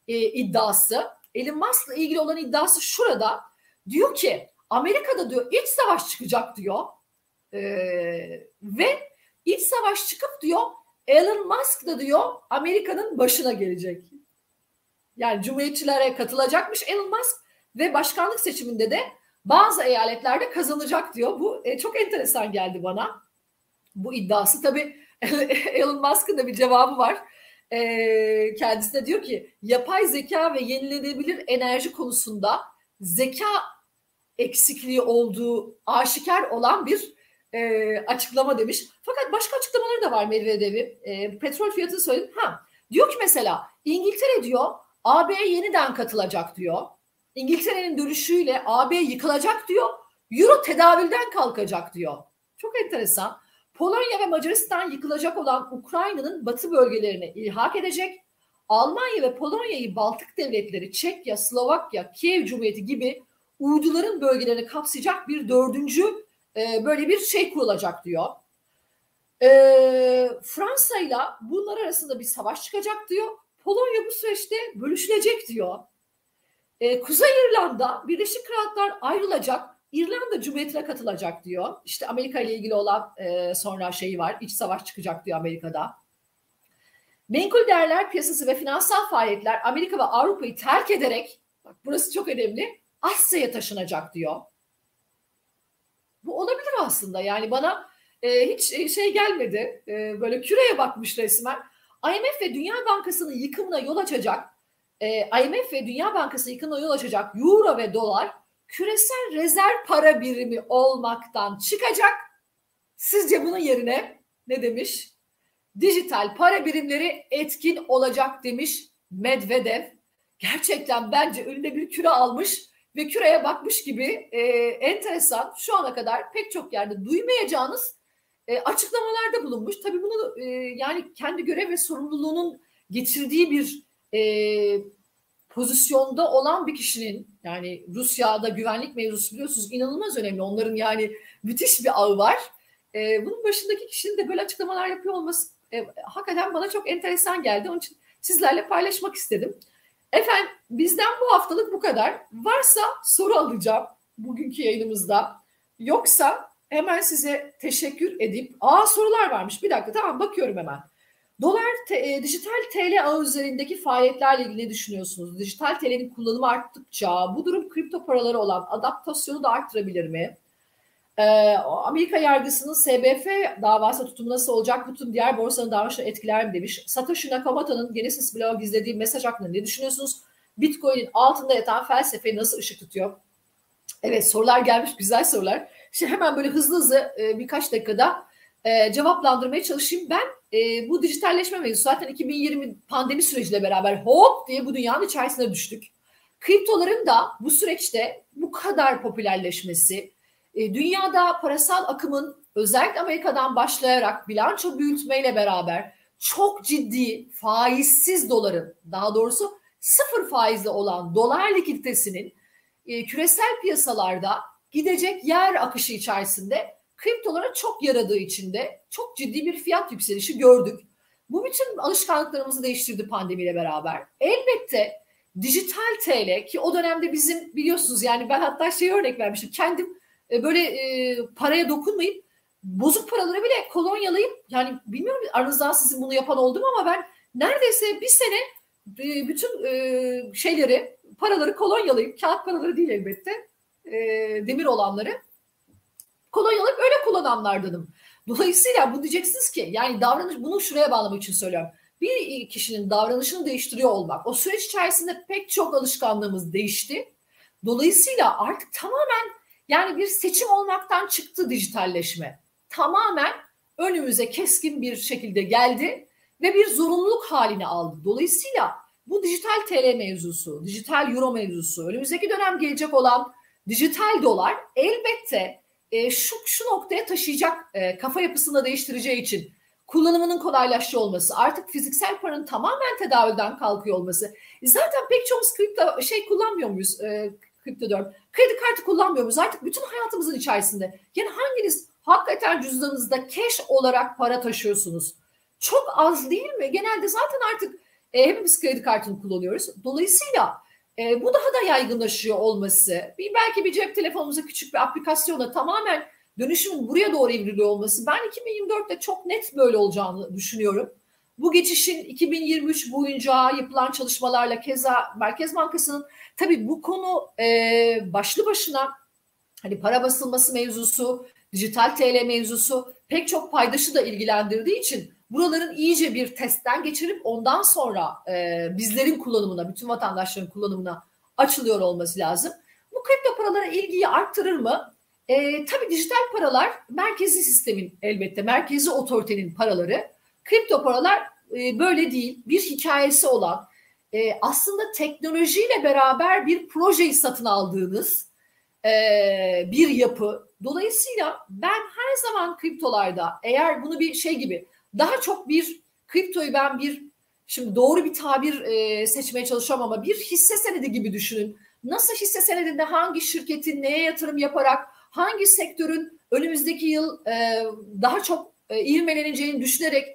e, iddiası. Elon Musk'la ilgili olan iddiası şurada. Diyor ki Amerika'da diyor iç savaş çıkacak diyor. E, ve iç savaş çıkıp diyor Elon Musk da diyor Amerika'nın başına gelecek. Yani cumhuriyetçilere katılacakmış Elon Musk ve başkanlık seçiminde de bazı eyaletlerde kazanacak diyor. Bu e, çok enteresan geldi bana. Bu iddiası tabii Elon Musk'ın da bir cevabı var. E, kendisine diyor ki yapay zeka ve yenilenebilir enerji konusunda zeka eksikliği olduğu aşikar olan bir e, açıklama demiş. Fakat başka açıklamaları da var Medvedev'in. E, petrol fiyatını söyledim. Ha, diyor ki mesela İngiltere diyor AB'ye yeniden katılacak diyor. İngiltere'nin dönüşüyle AB yıkılacak diyor. Euro tedavülden kalkacak diyor. Çok enteresan. Polonya ve Macaristan yıkılacak olan Ukrayna'nın batı bölgelerine ilhak edecek. Almanya ve Polonya'yı Baltık devletleri, Çekya, Slovakya, Kiev Cumhuriyeti gibi uyduların bölgelerini kapsayacak bir dördüncü e, böyle bir şey kurulacak diyor. E, Fransa ile bunlar arasında bir savaş çıkacak diyor. Polonya bu süreçte bölüşülecek diyor. E, Kuzey İrlanda Birleşik Krallıklar ayrılacak. İrlanda Cumhuriyeti'ne katılacak diyor. İşte Amerika ile ilgili olan e, sonra şeyi var. İç savaş çıkacak diyor Amerika'da. Menkul değerler piyasası ve finansal faaliyetler Amerika ve Avrupa'yı terk ederek, bak burası çok önemli, Asya'ya taşınacak diyor. Bu olabilir aslında. Yani bana e, hiç e, şey gelmedi. E, böyle küreye bakmış resmen. IMF ve Dünya Bankası'nın yıkımına yol açacak, e, IMF ve Dünya Bankası yıkımına yol açacak euro ve dolar küresel rezerv para birimi olmaktan çıkacak. Sizce bunun yerine ne demiş? Dijital para birimleri etkin olacak demiş Medvedev. Gerçekten bence önüne bir küre almış ve küreye bakmış gibi e, enteresan şu ana kadar pek çok yerde duymayacağınız e, açıklamalarda bulunmuş. Tabii bunu e, yani kendi görev ve sorumluluğunun getirdiği bir e, pozisyonda olan bir kişinin yani Rusya'da güvenlik mevzusu biliyorsunuz inanılmaz önemli. Onların yani müthiş bir ağı var. E, bunun başındaki kişinin de böyle açıklamalar yapıyor olması e, hakikaten bana çok enteresan geldi. Onun için sizlerle paylaşmak istedim. Efendim bizden bu haftalık bu kadar. Varsa soru alacağım bugünkü yayınımızda. Yoksa hemen size teşekkür edip aa sorular varmış. Bir dakika tamam bakıyorum hemen. Dolar te, dijital TL ağı üzerindeki faaliyetlerle ilgili ne düşünüyorsunuz? Dijital TL'nin kullanımı arttıkça bu durum kripto paraları olan adaptasyonu da arttırabilir mi? Ee, Amerika yargısının SBF davası tutumu nasıl olacak? Bütün diğer borsanın davranışını etkiler mi demiş. Satoshi Nakamoto'nun Genesis bloğa gizlediği mesaj hakkında ne düşünüyorsunuz? Bitcoin'in altında yatan felsefeyi nasıl ışık tutuyor? Evet sorular gelmiş güzel sorular. Şimdi hemen böyle hızlı hızlı e, birkaç dakikada e, cevaplandırmaya çalışayım. Ben e, bu dijitalleşme mevzusu zaten 2020 pandemi süreciyle beraber hop diye bu dünyanın içerisine düştük. Kriptoların da bu süreçte bu kadar popülerleşmesi, e, dünyada parasal akımın özellikle Amerika'dan başlayarak bilanço büyütmeyle beraber çok ciddi faizsiz doların daha doğrusu sıfır faizli olan dolar likiditesinin e, küresel piyasalarda gidecek yer akışı içerisinde kriptolara çok yaradığı için de çok ciddi bir fiyat yükselişi gördük. Bu bütün alışkanlıklarımızı değiştirdi pandemiyle beraber. Elbette dijital TL ki o dönemde bizim biliyorsunuz yani ben hatta şey örnek vermiştim. Kendim e, böyle e, paraya dokunmayıp bozuk paraları bile kolonyalayıp yani bilmiyorum aranızdan sizin bunu yapan oldu mu ama ben neredeyse bir sene e, bütün şeyleri paraları kolonyalayıp kağıt paraları değil elbette demir olanları kolonyalayıp öyle kullananlardanım. Dolayısıyla bu diyeceksiniz ki yani davranış bunu şuraya bağlamak için söylüyorum. Bir kişinin davranışını değiştiriyor olmak. O süreç içerisinde pek çok alışkanlığımız değişti. Dolayısıyla artık tamamen yani bir seçim olmaktan çıktı dijitalleşme. Tamamen önümüze keskin bir şekilde geldi ve bir zorunluluk halini aldı. Dolayısıyla bu dijital TL mevzusu, dijital euro mevzusu, önümüzdeki dönem gelecek olan dijital dolar elbette e, şu şu noktaya taşıyacak e, kafa yapısını değiştireceği için kullanımının kolaylaşıyor olması, artık fiziksel paranın tamamen tedavülden kalkıyor olması. E, zaten pek çoğumuz kripto şey kullanmıyor muyuz? E, kripto diyorum. Kredi kartı kullanmıyor muyuz? Artık bütün hayatımızın içerisinde. Yani hanginiz hakikaten cüzdanınızda cash olarak para taşıyorsunuz? Çok az değil mi? Genelde zaten artık e, hepimiz kredi kartını kullanıyoruz. Dolayısıyla e, bu daha da yaygınlaşıyor olması, bir belki bir cep telefonumuza küçük bir aplikasyonla tamamen dönüşümün buraya doğru evriliyor olması ben 2024'te çok net böyle olacağını düşünüyorum. Bu geçişin 2023 boyunca yapılan çalışmalarla keza Merkez Bankası'nın tabii bu konu e, başlı başına hani para basılması mevzusu, dijital TL mevzusu pek çok paydaşı da ilgilendirdiği için buraların iyice bir testten geçirip ondan sonra e, bizlerin kullanımına, bütün vatandaşların kullanımına açılıyor olması lazım. kripto paralara ilgiyi arttırır mı? E, tabii dijital paralar merkezi sistemin elbette merkezi otoritenin paraları. Kripto paralar e, böyle değil. Bir hikayesi olan e, aslında teknolojiyle beraber bir projeyi satın aldığınız e, bir yapı. Dolayısıyla ben her zaman kriptolarda eğer bunu bir şey gibi daha çok bir kriptoyu ben bir şimdi doğru bir tabir e, seçmeye çalışıyorum ama bir hisse senedi gibi düşünün. Nasıl hisse senedinde hangi şirketin neye yatırım yaparak hangi sektörün önümüzdeki yıl e, daha çok e, ivmeleneceğini düşünerek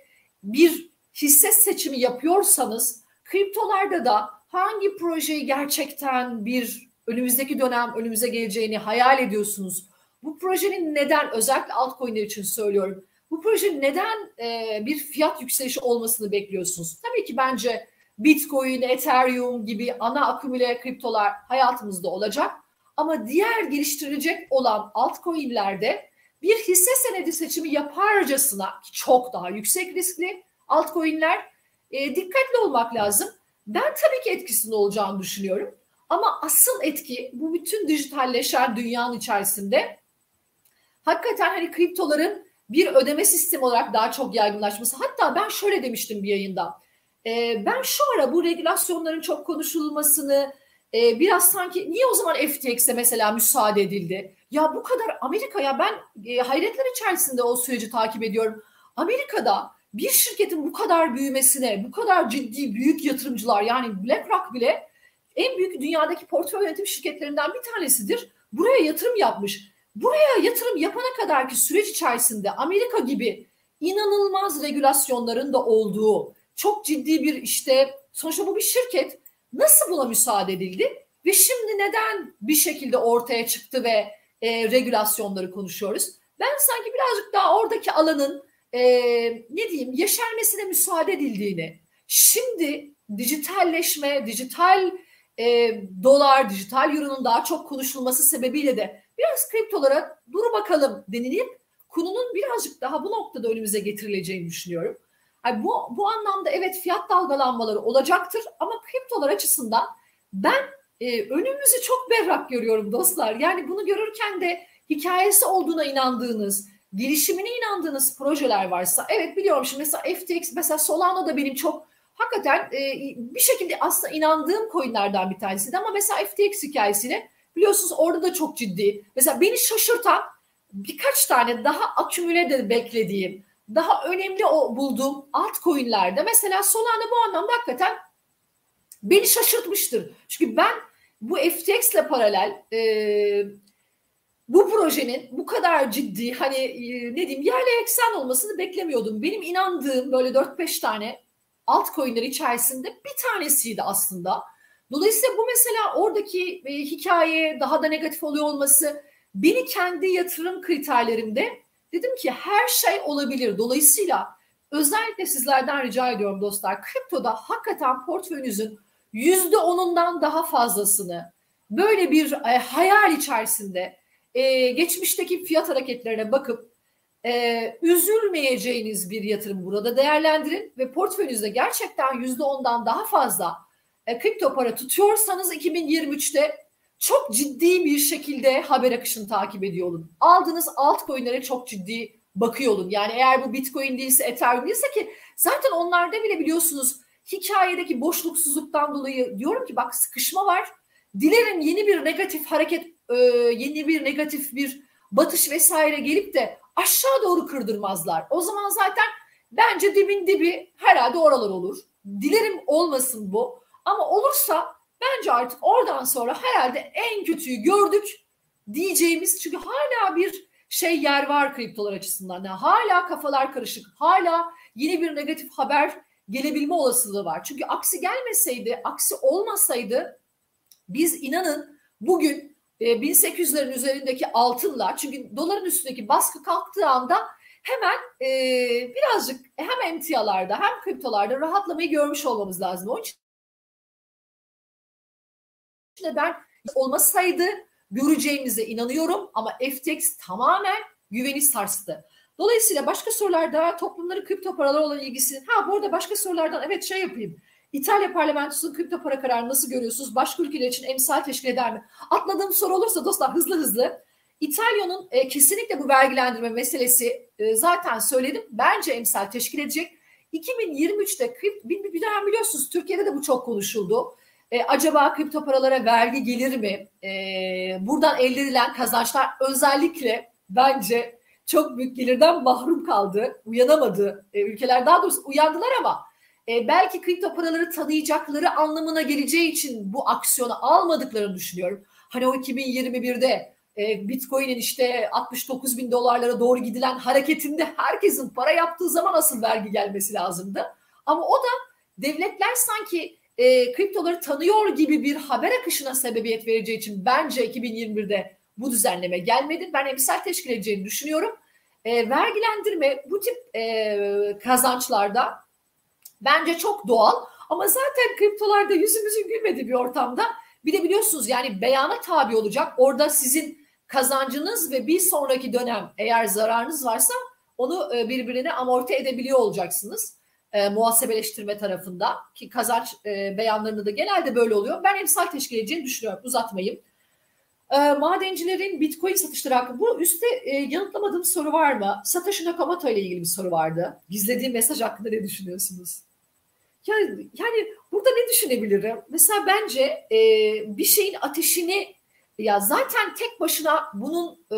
bir hisse seçimi yapıyorsanız kriptolarda da hangi projeyi gerçekten bir önümüzdeki dönem önümüze geleceğini hayal ediyorsunuz? Bu projenin neden özellikle altcoin'ler için söylüyorum. Bu projenin neden e, bir fiyat yükselişi olmasını bekliyorsunuz? Tabii ki bence Bitcoin, Ethereum gibi ana akümüle kriptolar hayatımızda olacak. Ama diğer geliştirilecek olan altcoin'lerde bir hisse senedi seçimi yaparcasına çok daha yüksek riskli altcoin'ler e, dikkatli olmak lazım. Ben tabii ki etkisinde olacağını düşünüyorum. Ama asıl etki bu bütün dijitalleşen dünyanın içerisinde hakikaten hani kriptoların bir ödeme sistemi olarak daha çok yaygınlaşması. Hatta ben şöyle demiştim bir yayında. E, ben şu ara bu regülasyonların çok konuşulmasını e, biraz sanki niye o zaman FTX'e mesela müsaade edildi? Ya bu kadar Amerika'ya ben e, hayretler içerisinde o süreci takip ediyorum. Amerika'da bir şirketin bu kadar büyümesine, bu kadar ciddi büyük yatırımcılar yani BlackRock bile en büyük dünyadaki portföy yönetim şirketlerinden bir tanesidir. Buraya yatırım yapmış. Buraya yatırım yapana kadarki süreç içerisinde Amerika gibi inanılmaz regülasyonların da olduğu, çok ciddi bir işte sonuçta bu bir şirket nasıl buna müsaade edildi ve şimdi neden bir şekilde ortaya çıktı ve e, regülasyonları konuşuyoruz? Ben sanki birazcık daha oradaki alanın e, ne diyeyim yeşermesine müsaade edildiğini, şimdi dijitalleşme, dijital e, dolar, dijital euronun daha çok konuşulması sebebiyle de biraz kriptolara dur bakalım denilip konunun birazcık daha bu noktada önümüze getirileceğini düşünüyorum. Yani bu, bu anlamda evet fiyat dalgalanmaları olacaktır ama kriptolar açısından ben e, önümüzü çok berrak görüyorum dostlar. Yani bunu görürken de hikayesi olduğuna inandığınız, gelişimine inandığınız projeler varsa evet biliyorum şimdi mesela FTX mesela Solana da benim çok hakikaten e, bir şekilde aslında inandığım coinlerden bir tanesiydi ama mesela FTX hikayesini biliyorsunuz orada da çok ciddi. Mesela beni şaşırtan birkaç tane daha akümüle de beklediğim, daha önemli o bulduğum altcoin'lerde mesela Solana bu anlamda hakikaten beni şaşırtmıştır. Çünkü ben bu FTX ile paralel e, bu projenin bu kadar ciddi hani e, ne diyeyim yerle eksen olmasını beklemiyordum. Benim inandığım böyle 4-5 tane altcoin'ler içerisinde bir tanesiydi aslında. Dolayısıyla bu mesela oradaki e, hikaye daha da negatif oluyor olması beni kendi yatırım kriterlerimde dedim ki her şey olabilir. Dolayısıyla özellikle sizlerden rica ediyorum dostlar kriptoda hakikaten portföyünüzün yüzde onundan daha fazlasını böyle bir e, hayal içerisinde e, geçmişteki fiyat hareketlerine bakıp e, üzülmeyeceğiniz bir yatırım burada değerlendirin ve portföyünüzde gerçekten yüzde ondan daha fazla e, kripto para tutuyorsanız 2023'te çok ciddi bir şekilde haber akışını takip ediyor olun. Aldığınız altcoin'lere çok ciddi bakıyor olun. Yani eğer bu Bitcoin değilse Ethereum değilse ki zaten onlarda bile biliyorsunuz hikayedeki boşluksuzluktan dolayı diyorum ki bak sıkışma var. Dilerim yeni bir negatif hareket, e, yeni bir negatif bir batış vesaire gelip de aşağı doğru kırdırmazlar. O zaman zaten bence dibin dibi herhalde oralar olur. Dilerim olmasın bu. Ama olursa bence artık oradan sonra herhalde en kötüyü gördük diyeceğimiz çünkü hala bir şey yer var kriptolar açısından. Yani hala kafalar karışık. Hala yeni bir negatif haber gelebilme olasılığı var. Çünkü aksi gelmeseydi, aksi olmasaydı biz inanın bugün 1800'lerin e, üzerindeki altınla çünkü doların üstündeki baskı kalktığı anda hemen e, birazcık hem emtialarda hem kriptolarda rahatlamayı görmüş olmamız lazım. Onun için ben olmasaydı göreceğimize inanıyorum ama FTX tamamen güveni sarstı. Dolayısıyla başka sorularda toplumların kripto paralar olan ilgisi. Ha bu arada başka sorulardan evet şey yapayım. İtalya parlamentosunun kripto para kararını nasıl görüyorsunuz? Başka ülkeler için emsal teşkil eder mi? Atladığım soru olursa dostlar hızlı hızlı. İtalya'nın e, kesinlikle bu vergilendirme meselesi e, zaten söyledim. Bence emsal teşkil edecek. 2023'te kript, bir, bir dönem biliyorsunuz Türkiye'de de bu çok konuşuldu. E, acaba kripto paralara vergi gelir mi? E, buradan elde edilen kazançlar özellikle bence çok büyük gelirden mahrum kaldı. Uyanamadı e, ülkeler. Daha doğrusu uyandılar ama e, belki kripto paraları tanıyacakları anlamına geleceği için bu aksiyonu almadıklarını düşünüyorum. Hani o 2021'de e, Bitcoin'in işte 69 bin dolarlara doğru gidilen hareketinde herkesin para yaptığı zaman asıl vergi gelmesi lazımdı. Ama o da devletler sanki e, kriptoları tanıyor gibi bir haber akışına sebebiyet vereceği için bence 2021'de bu düzenleme gelmedi. Ben emsal teşkil edeceğini düşünüyorum. E, vergilendirme bu tip e, kazançlarda bence çok doğal ama zaten kriptolarda yüzümüzün gülmediği bir ortamda bir de biliyorsunuz yani beyana tabi olacak. Orada sizin kazancınız ve bir sonraki dönem eğer zararınız varsa onu e, birbirine amorti edebiliyor olacaksınız. E, muhasebeleştirme tarafında ki kazanç e, beyanlarında da genelde böyle oluyor. Ben emsal teşkil edeceğini düşünüyorum. Uzatmayayım. E, madencilerin bitcoin satışları hakkında bu üstte e, yanıtlamadığım soru var mı? Satoshi Nakamoto ile ilgili bir soru vardı. Gizlediğim mesaj hakkında ne düşünüyorsunuz? Yani, yani burada ne düşünebilirim? Mesela bence e, bir şeyin ateşini ya zaten tek başına bunun e,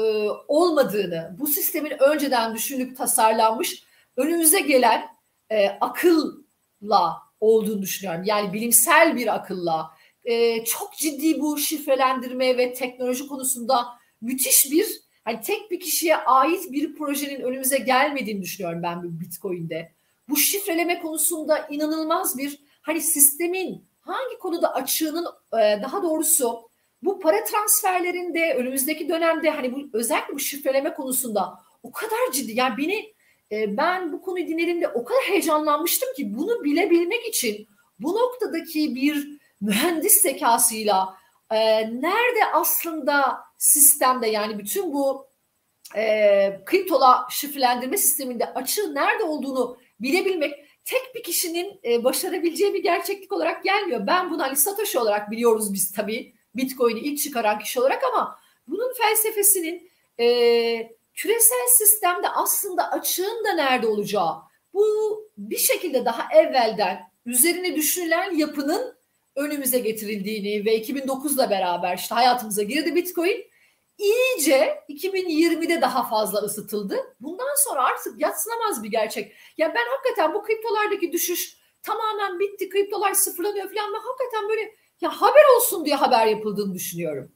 olmadığını, bu sistemin önceden düşünülüp tasarlanmış, önümüze gelen e, akılla olduğunu düşünüyorum. Yani bilimsel bir akılla. E, çok ciddi bu şifrelendirme ve teknoloji konusunda müthiş bir, hani tek bir kişiye ait bir projenin önümüze gelmediğini düşünüyorum ben bu Bitcoin'de. Bu şifreleme konusunda inanılmaz bir, hani sistemin hangi konuda açığının e, daha doğrusu bu para transferlerinde önümüzdeki dönemde hani bu özellikle bu şifreleme konusunda o kadar ciddi yani beni ben bu konuyu dinlediğimde o kadar heyecanlanmıştım ki bunu bilebilmek için bu noktadaki bir mühendis zekasıyla e, nerede aslında sistemde yani bütün bu e, kriptola şifrelendirme sisteminde açığı nerede olduğunu bilebilmek tek bir kişinin e, başarabileceği bir gerçeklik olarak gelmiyor. Ben bunu Ali Satoshi olarak biliyoruz biz tabii Bitcoin'i ilk çıkaran kişi olarak ama bunun felsefesinin e, küresel sistemde aslında açığın da nerede olacağı bu bir şekilde daha evvelden üzerine düşünülen yapının önümüze getirildiğini ve 2009'la beraber işte hayatımıza girdi Bitcoin iyice 2020'de daha fazla ısıtıldı. Bundan sonra artık yatsınamaz bir gerçek. Ya ben hakikaten bu kriptolardaki düşüş tamamen bitti, kriptolar sıfırlanıyor falan. Ben hakikaten böyle ya haber olsun diye haber yapıldığını düşünüyorum.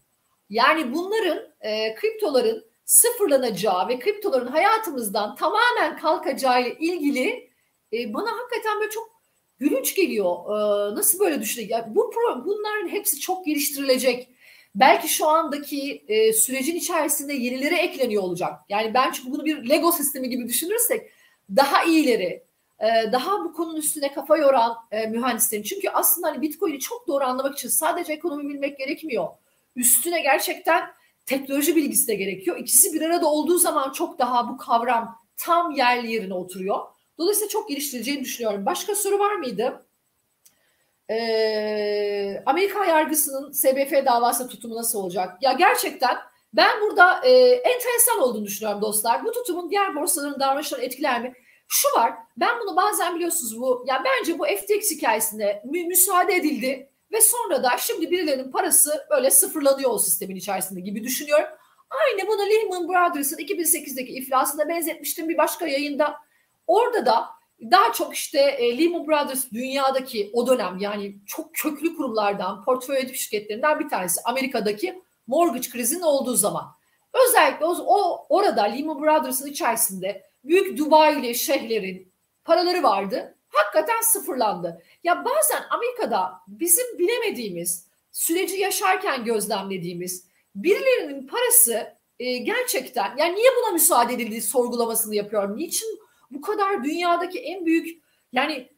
Yani bunların e, kriptoların sıfırlanacağı ve kriptoların hayatımızdan tamamen kalkacağı ile ilgili e, bana hakikaten böyle çok gülünç geliyor. E, nasıl böyle düşünüyor? Yani bu bunların hepsi çok geliştirilecek. Belki şu andaki e, sürecin içerisinde yenileri ekleniyor olacak. Yani ben çünkü bunu bir Lego sistemi gibi düşünürsek daha iyileri, e, daha bu konunun üstüne kafa yoran e, mühendislerin. Çünkü aslında hani Bitcoin'i çok doğru anlamak için sadece ekonomi bilmek gerekmiyor. Üstüne gerçekten teknoloji bilgisi de gerekiyor. İkisi bir arada olduğu zaman çok daha bu kavram tam yerli yerine oturuyor. Dolayısıyla çok geliştireceğini düşünüyorum. Başka soru var mıydı? Ee, Amerika yargısının SBF davası tutumu nasıl olacak? Ya gerçekten ben burada e, enteresan olduğunu düşünüyorum dostlar. Bu tutumun diğer borsaların davranışlarını etkiler mi? Şu var, ben bunu bazen biliyorsunuz bu, ya bence bu FTX hikayesinde mü, müsaade edildi ve sonra da şimdi birilerinin parası böyle sıfırlanıyor o sistemin içerisinde gibi düşünüyorum. Aynı bunu Lehman Brothers'ın 2008'deki iflasına benzetmiştim bir başka yayında. Orada da daha çok işte e, Lehman Brothers dünyadaki o dönem yani çok köklü kurumlardan, portföy şirketlerinden bir tanesi Amerika'daki mortgage krizinin olduğu zaman. Özellikle o, o orada Lehman Brothers'ın içerisinde büyük Dubai'li şeyhlerin paraları vardı. Hakikaten sıfırlandı. Ya bazen Amerika'da bizim bilemediğimiz, süreci yaşarken gözlemlediğimiz birilerinin parası e, gerçekten yani niye buna müsaade edildiği sorgulamasını yapıyorum. Niçin bu kadar dünyadaki en büyük yani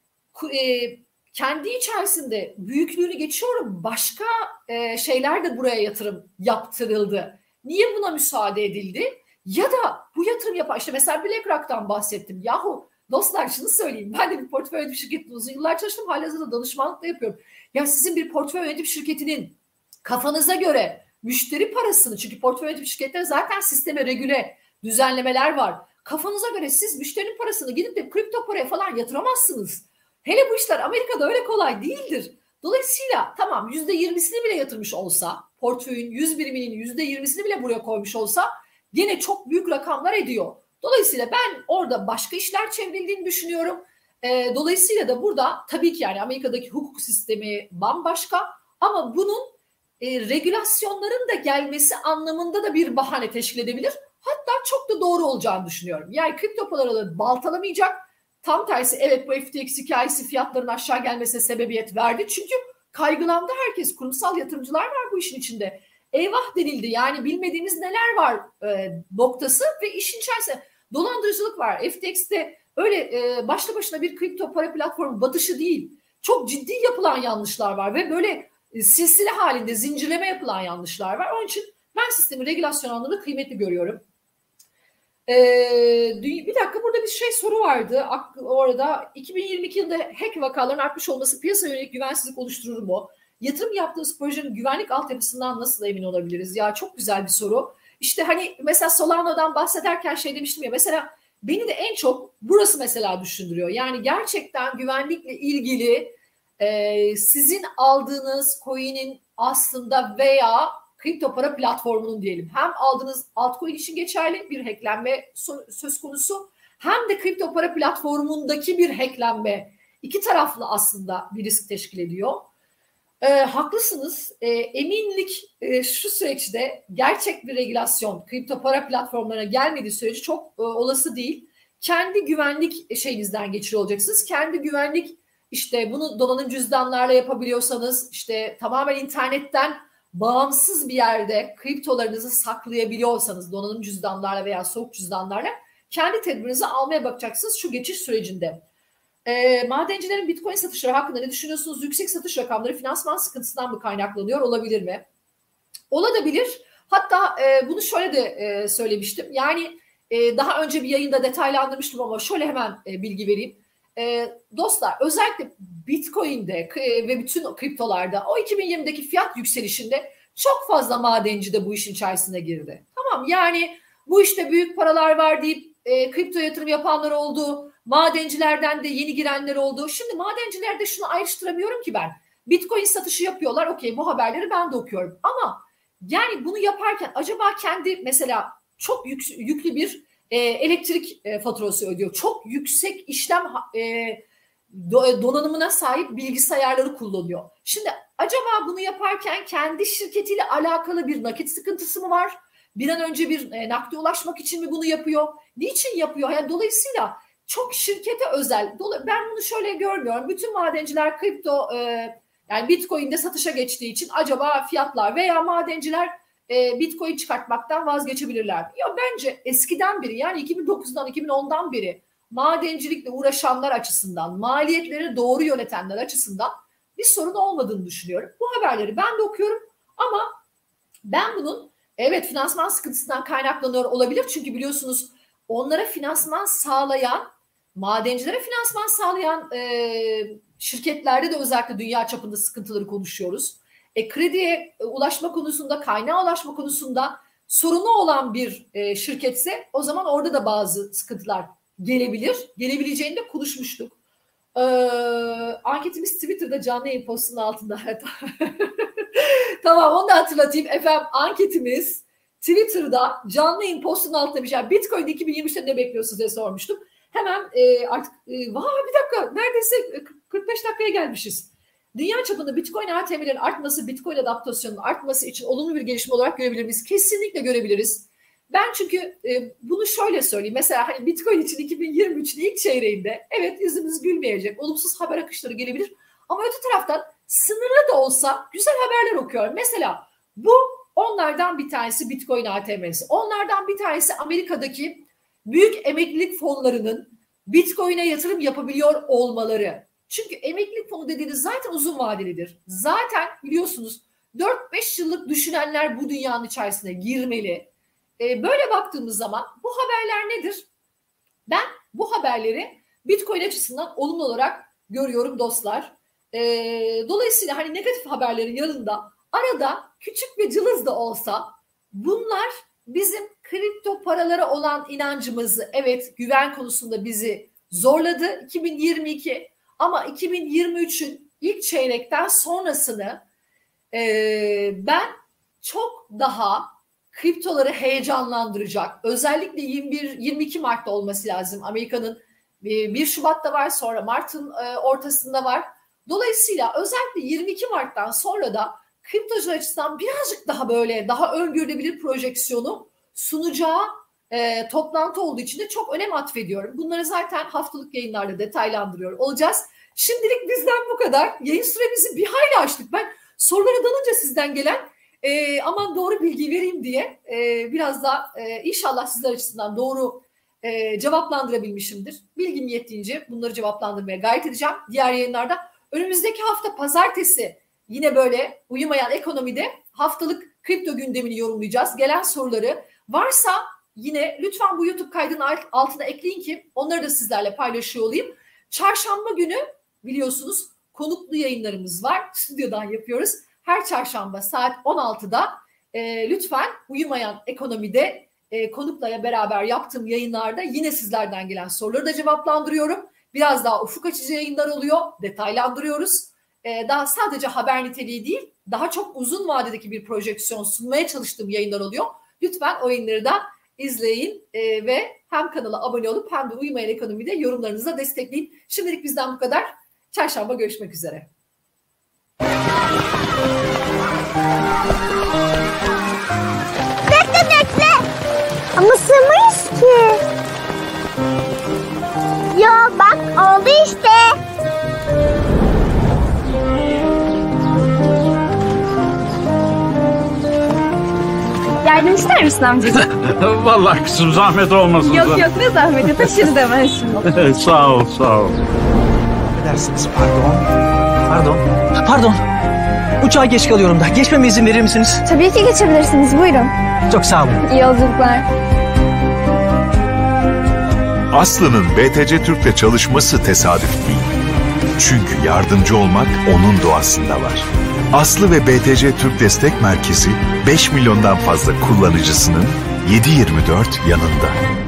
e, kendi içerisinde büyüklüğünü geçiyorum başka e, şeyler de buraya yatırım yaptırıldı. Niye buna müsaade edildi? Ya da bu yatırım yapan işte mesela BlackRock'tan bahsettim. Yahu Dostlar şunu söyleyeyim. Ben de bir portföy yönetim şirketinde uzun yıllar çalıştım. Halihazırda danışmanlık da yapıyorum. Ya sizin bir portföy yönetim şirketinin kafanıza göre müşteri parasını çünkü portföy yönetim şirketleri zaten sisteme regüle düzenlemeler var. Kafanıza göre siz müşterinin parasını gidip de kripto paraya falan yatıramazsınız. Hele bu işler Amerika'da öyle kolay değildir. Dolayısıyla tamam yüzde yirmisini bile yatırmış olsa, portföyün yüz biriminin yüzde yirmisini bile buraya koymuş olsa gene çok büyük rakamlar ediyor. Dolayısıyla ben orada başka işler çevrildiğini düşünüyorum. E, dolayısıyla da burada tabii ki yani Amerika'daki hukuk sistemi bambaşka ama bunun e, regülasyonların da gelmesi anlamında da bir bahane teşkil edebilir. Hatta çok da doğru olacağını düşünüyorum. Yani kripto paraları baltalamayacak. Tam tersi evet bu FTX hikayesi fiyatların aşağı gelmesine sebebiyet verdi. Çünkü kaygılandı herkes. Kurumsal yatırımcılar var bu işin içinde. Eyvah denildi. Yani bilmediğimiz neler var e, noktası ve işin içerisinde dolandırıcılık var. FTX'te öyle e, başlı başına bir kripto para platformu batışı değil. Çok ciddi yapılan yanlışlar var ve böyle e, silsile halinde zincirleme yapılan yanlışlar var. Onun için ben sistemi regülasyon anlamında kıymetli görüyorum. Ee, bir dakika burada bir şey soru vardı orada 2022 yılında hack vakalarının artmış olması piyasa yönelik güvensizlik oluşturur mu? Yatırım yaptığımız projenin güvenlik altyapısından nasıl emin olabiliriz? Ya çok güzel bir soru. İşte hani mesela Solano'dan bahsederken şey demiştim ya mesela beni de en çok burası mesela düşündürüyor. Yani gerçekten güvenlikle ilgili e, sizin aldığınız coin'in aslında veya kripto para platformunun diyelim hem aldığınız altcoin için geçerli bir hacklenme söz konusu hem de kripto para platformundaki bir hacklenme iki taraflı aslında bir risk teşkil ediyor. E, haklısınız. E, eminlik e, şu süreçte gerçek bir regülasyon kripto para platformlarına gelmediği sürece çok e, olası değil. Kendi güvenlik şeyinizden geçiriyor olacaksınız. Kendi güvenlik işte bunu donanım cüzdanlarla yapabiliyorsanız işte tamamen internetten bağımsız bir yerde kriptolarınızı saklayabiliyorsanız donanım cüzdanlarla veya soğuk cüzdanlarla kendi tedbirinizi almaya bakacaksınız şu geçiş sürecinde. E, madencilerin bitcoin satışları hakkında ne düşünüyorsunuz? Yüksek satış rakamları finansman sıkıntısından mı kaynaklanıyor? Olabilir mi? Olabilir. Hatta e, bunu şöyle de e, söylemiştim. Yani e, daha önce bir yayında detaylandırmıştım ama şöyle hemen e, bilgi vereyim. E, dostlar özellikle Bitcoin'de e, ve bütün kriptolarda o 2020'deki fiyat yükselişinde çok fazla madenci de bu işin içerisine girdi. Tamam yani bu işte büyük paralar var deyip e, kripto yatırım yapanlar oldu. Madencilerden de yeni girenler oldu. Şimdi madencilerde şunu ayrıştıramıyorum ki ben. Bitcoin satışı yapıyorlar. Okey bu haberleri ben de okuyorum. Ama yani bunu yaparken acaba kendi mesela çok yük, yüklü bir e, elektrik e, faturası ödüyor. Çok yüksek işlem e, do, donanımına sahip bilgisayarları kullanıyor. Şimdi acaba bunu yaparken kendi şirketiyle alakalı bir nakit sıkıntısı mı var? Bir an önce bir e, nakde ulaşmak için mi bunu yapıyor? Niçin yapıyor? Yani dolayısıyla çok şirkete özel. Ben bunu şöyle görmüyorum. Bütün madenciler kripto e, yani Bitcoin'de satışa geçtiği için acaba fiyatlar veya madenciler e, Bitcoin çıkartmaktan vazgeçebilirler. Ya bence eskiden beri yani 2009'dan 2010'dan beri madencilikle uğraşanlar açısından, maliyetleri doğru yönetenler açısından bir sorun olmadığını düşünüyorum. Bu haberleri ben de okuyorum ama ben bunun evet finansman sıkıntısından kaynaklanıyor olabilir. Çünkü biliyorsunuz onlara finansman sağlayan, madencilere finansman sağlayan e, şirketlerde de özellikle dünya çapında sıkıntıları konuşuyoruz. E, krediye ulaşma konusunda, kaynağa ulaşma konusunda sorunu olan bir e, şirketse o zaman orada da bazı sıkıntılar gelebilir. Gelebileceğini de konuşmuştuk. Ee, anketimiz Twitter'da canlı yayın postunun altında. tamam onu da hatırlatayım. Efendim anketimiz Twitter'da canlı yayın postunun altında bir şey. Bitcoin 2023'te ne bekliyorsunuz diye sormuştum. Hemen e, artık e, vah bir dakika neredeyse 45 dakikaya gelmişiz. Dünya çapında Bitcoin ATM'lerin artması, Bitcoin adaptasyonunun artması için olumlu bir gelişme olarak görebilir miyiz? Kesinlikle görebiliriz. Ben çünkü e, bunu şöyle söyleyeyim. Mesela hani Bitcoin için 2023'ün ilk çeyreğinde evet yüzümüz gülmeyecek. Olumsuz haber akışları gelebilir. Ama öte taraftan sınırlı da olsa güzel haberler okuyorum. Mesela bu onlardan bir tanesi Bitcoin ATM'si. Onlardan bir tanesi Amerika'daki büyük emeklilik fonlarının Bitcoin'e yatırım yapabiliyor olmaları. Çünkü emeklilik fonu dediğiniz zaten uzun vadelidir. Zaten biliyorsunuz 4-5 yıllık düşünenler bu dünyanın içerisine girmeli. Ee, böyle baktığımız zaman bu haberler nedir? Ben bu haberleri Bitcoin açısından olumlu olarak görüyorum dostlar. E, dolayısıyla hani negatif haberlerin yanında arada küçük ve cılız da olsa bunlar bizim kripto paralara olan inancımızı evet güven konusunda bizi zorladı 2022 ama 2023'ün ilk çeyrekten sonrasını e, ben çok daha kriptoları heyecanlandıracak. Özellikle 21 22 Mart'ta olması lazım. Amerika'nın 1 Şubat'ta var sonra Mart'ın e, ortasında var. Dolayısıyla özellikle 22 Mart'tan sonra da kriptocu açısından birazcık daha böyle daha öngörülebilir projeksiyonu sunacağı e, toplantı olduğu için de çok önem atfediyorum. Bunları zaten haftalık yayınlarda detaylandırıyor olacağız. Şimdilik bizden bu kadar. Yayın süremizi bir hayli açtık. Ben sorulara dalınca sizden gelen e, aman doğru bilgi vereyim diye e, biraz da e, inşallah sizler açısından doğru e, cevaplandırabilmişimdir. Bilgim yettiğince bunları cevaplandırmaya gayret edeceğim. Diğer yayınlarda önümüzdeki hafta pazartesi yine böyle uyumayan ekonomide haftalık kripto gündemini yorumlayacağız. Gelen soruları varsa yine lütfen bu YouTube kaydının altına ekleyin ki onları da sizlerle paylaşıyor olayım. Çarşamba günü biliyorsunuz konuklu yayınlarımız var. Stüdyodan yapıyoruz. Her çarşamba saat 16'da e, lütfen uyumayan ekonomide e, konukla beraber yaptığım yayınlarda yine sizlerden gelen soruları da cevaplandırıyorum. Biraz daha ufuk açıcı yayınlar oluyor. Detaylandırıyoruz. E, daha sadece haber niteliği değil, daha çok uzun vadedeki bir projeksiyon sunmaya çalıştığım yayınlar oluyor. Lütfen o yayınları da izleyin e, ve hem kanala abone olup hem de Uyumayan Ekonomi'de yorumlarınızla destekleyin. Şimdilik bizden bu kadar. Çarşamba görüşmek üzere. Bekle bekle. Ama sığmayız ki. Ya bak oldu işte. Yardım ister misin amcacığım? Vallahi kızım zahmet olmasın. yok yok ne zahmeti taşırız hemen şimdi. sağ ol sağ ol. Affedersiniz pardon. Pardon. Pardon. Uçağa geç kalıyorum da. Geçmeme izin verir misiniz? Tabii ki geçebilirsiniz buyurun. Çok sağ olun. İyi yolculuklar. Aslı'nın BTC Türk'le çalışması tesadüf değil. Çünkü yardımcı olmak onun doğasında var. Aslı ve BTC Türk Destek Merkezi 5 milyondan fazla kullanıcısının 7/24 yanında.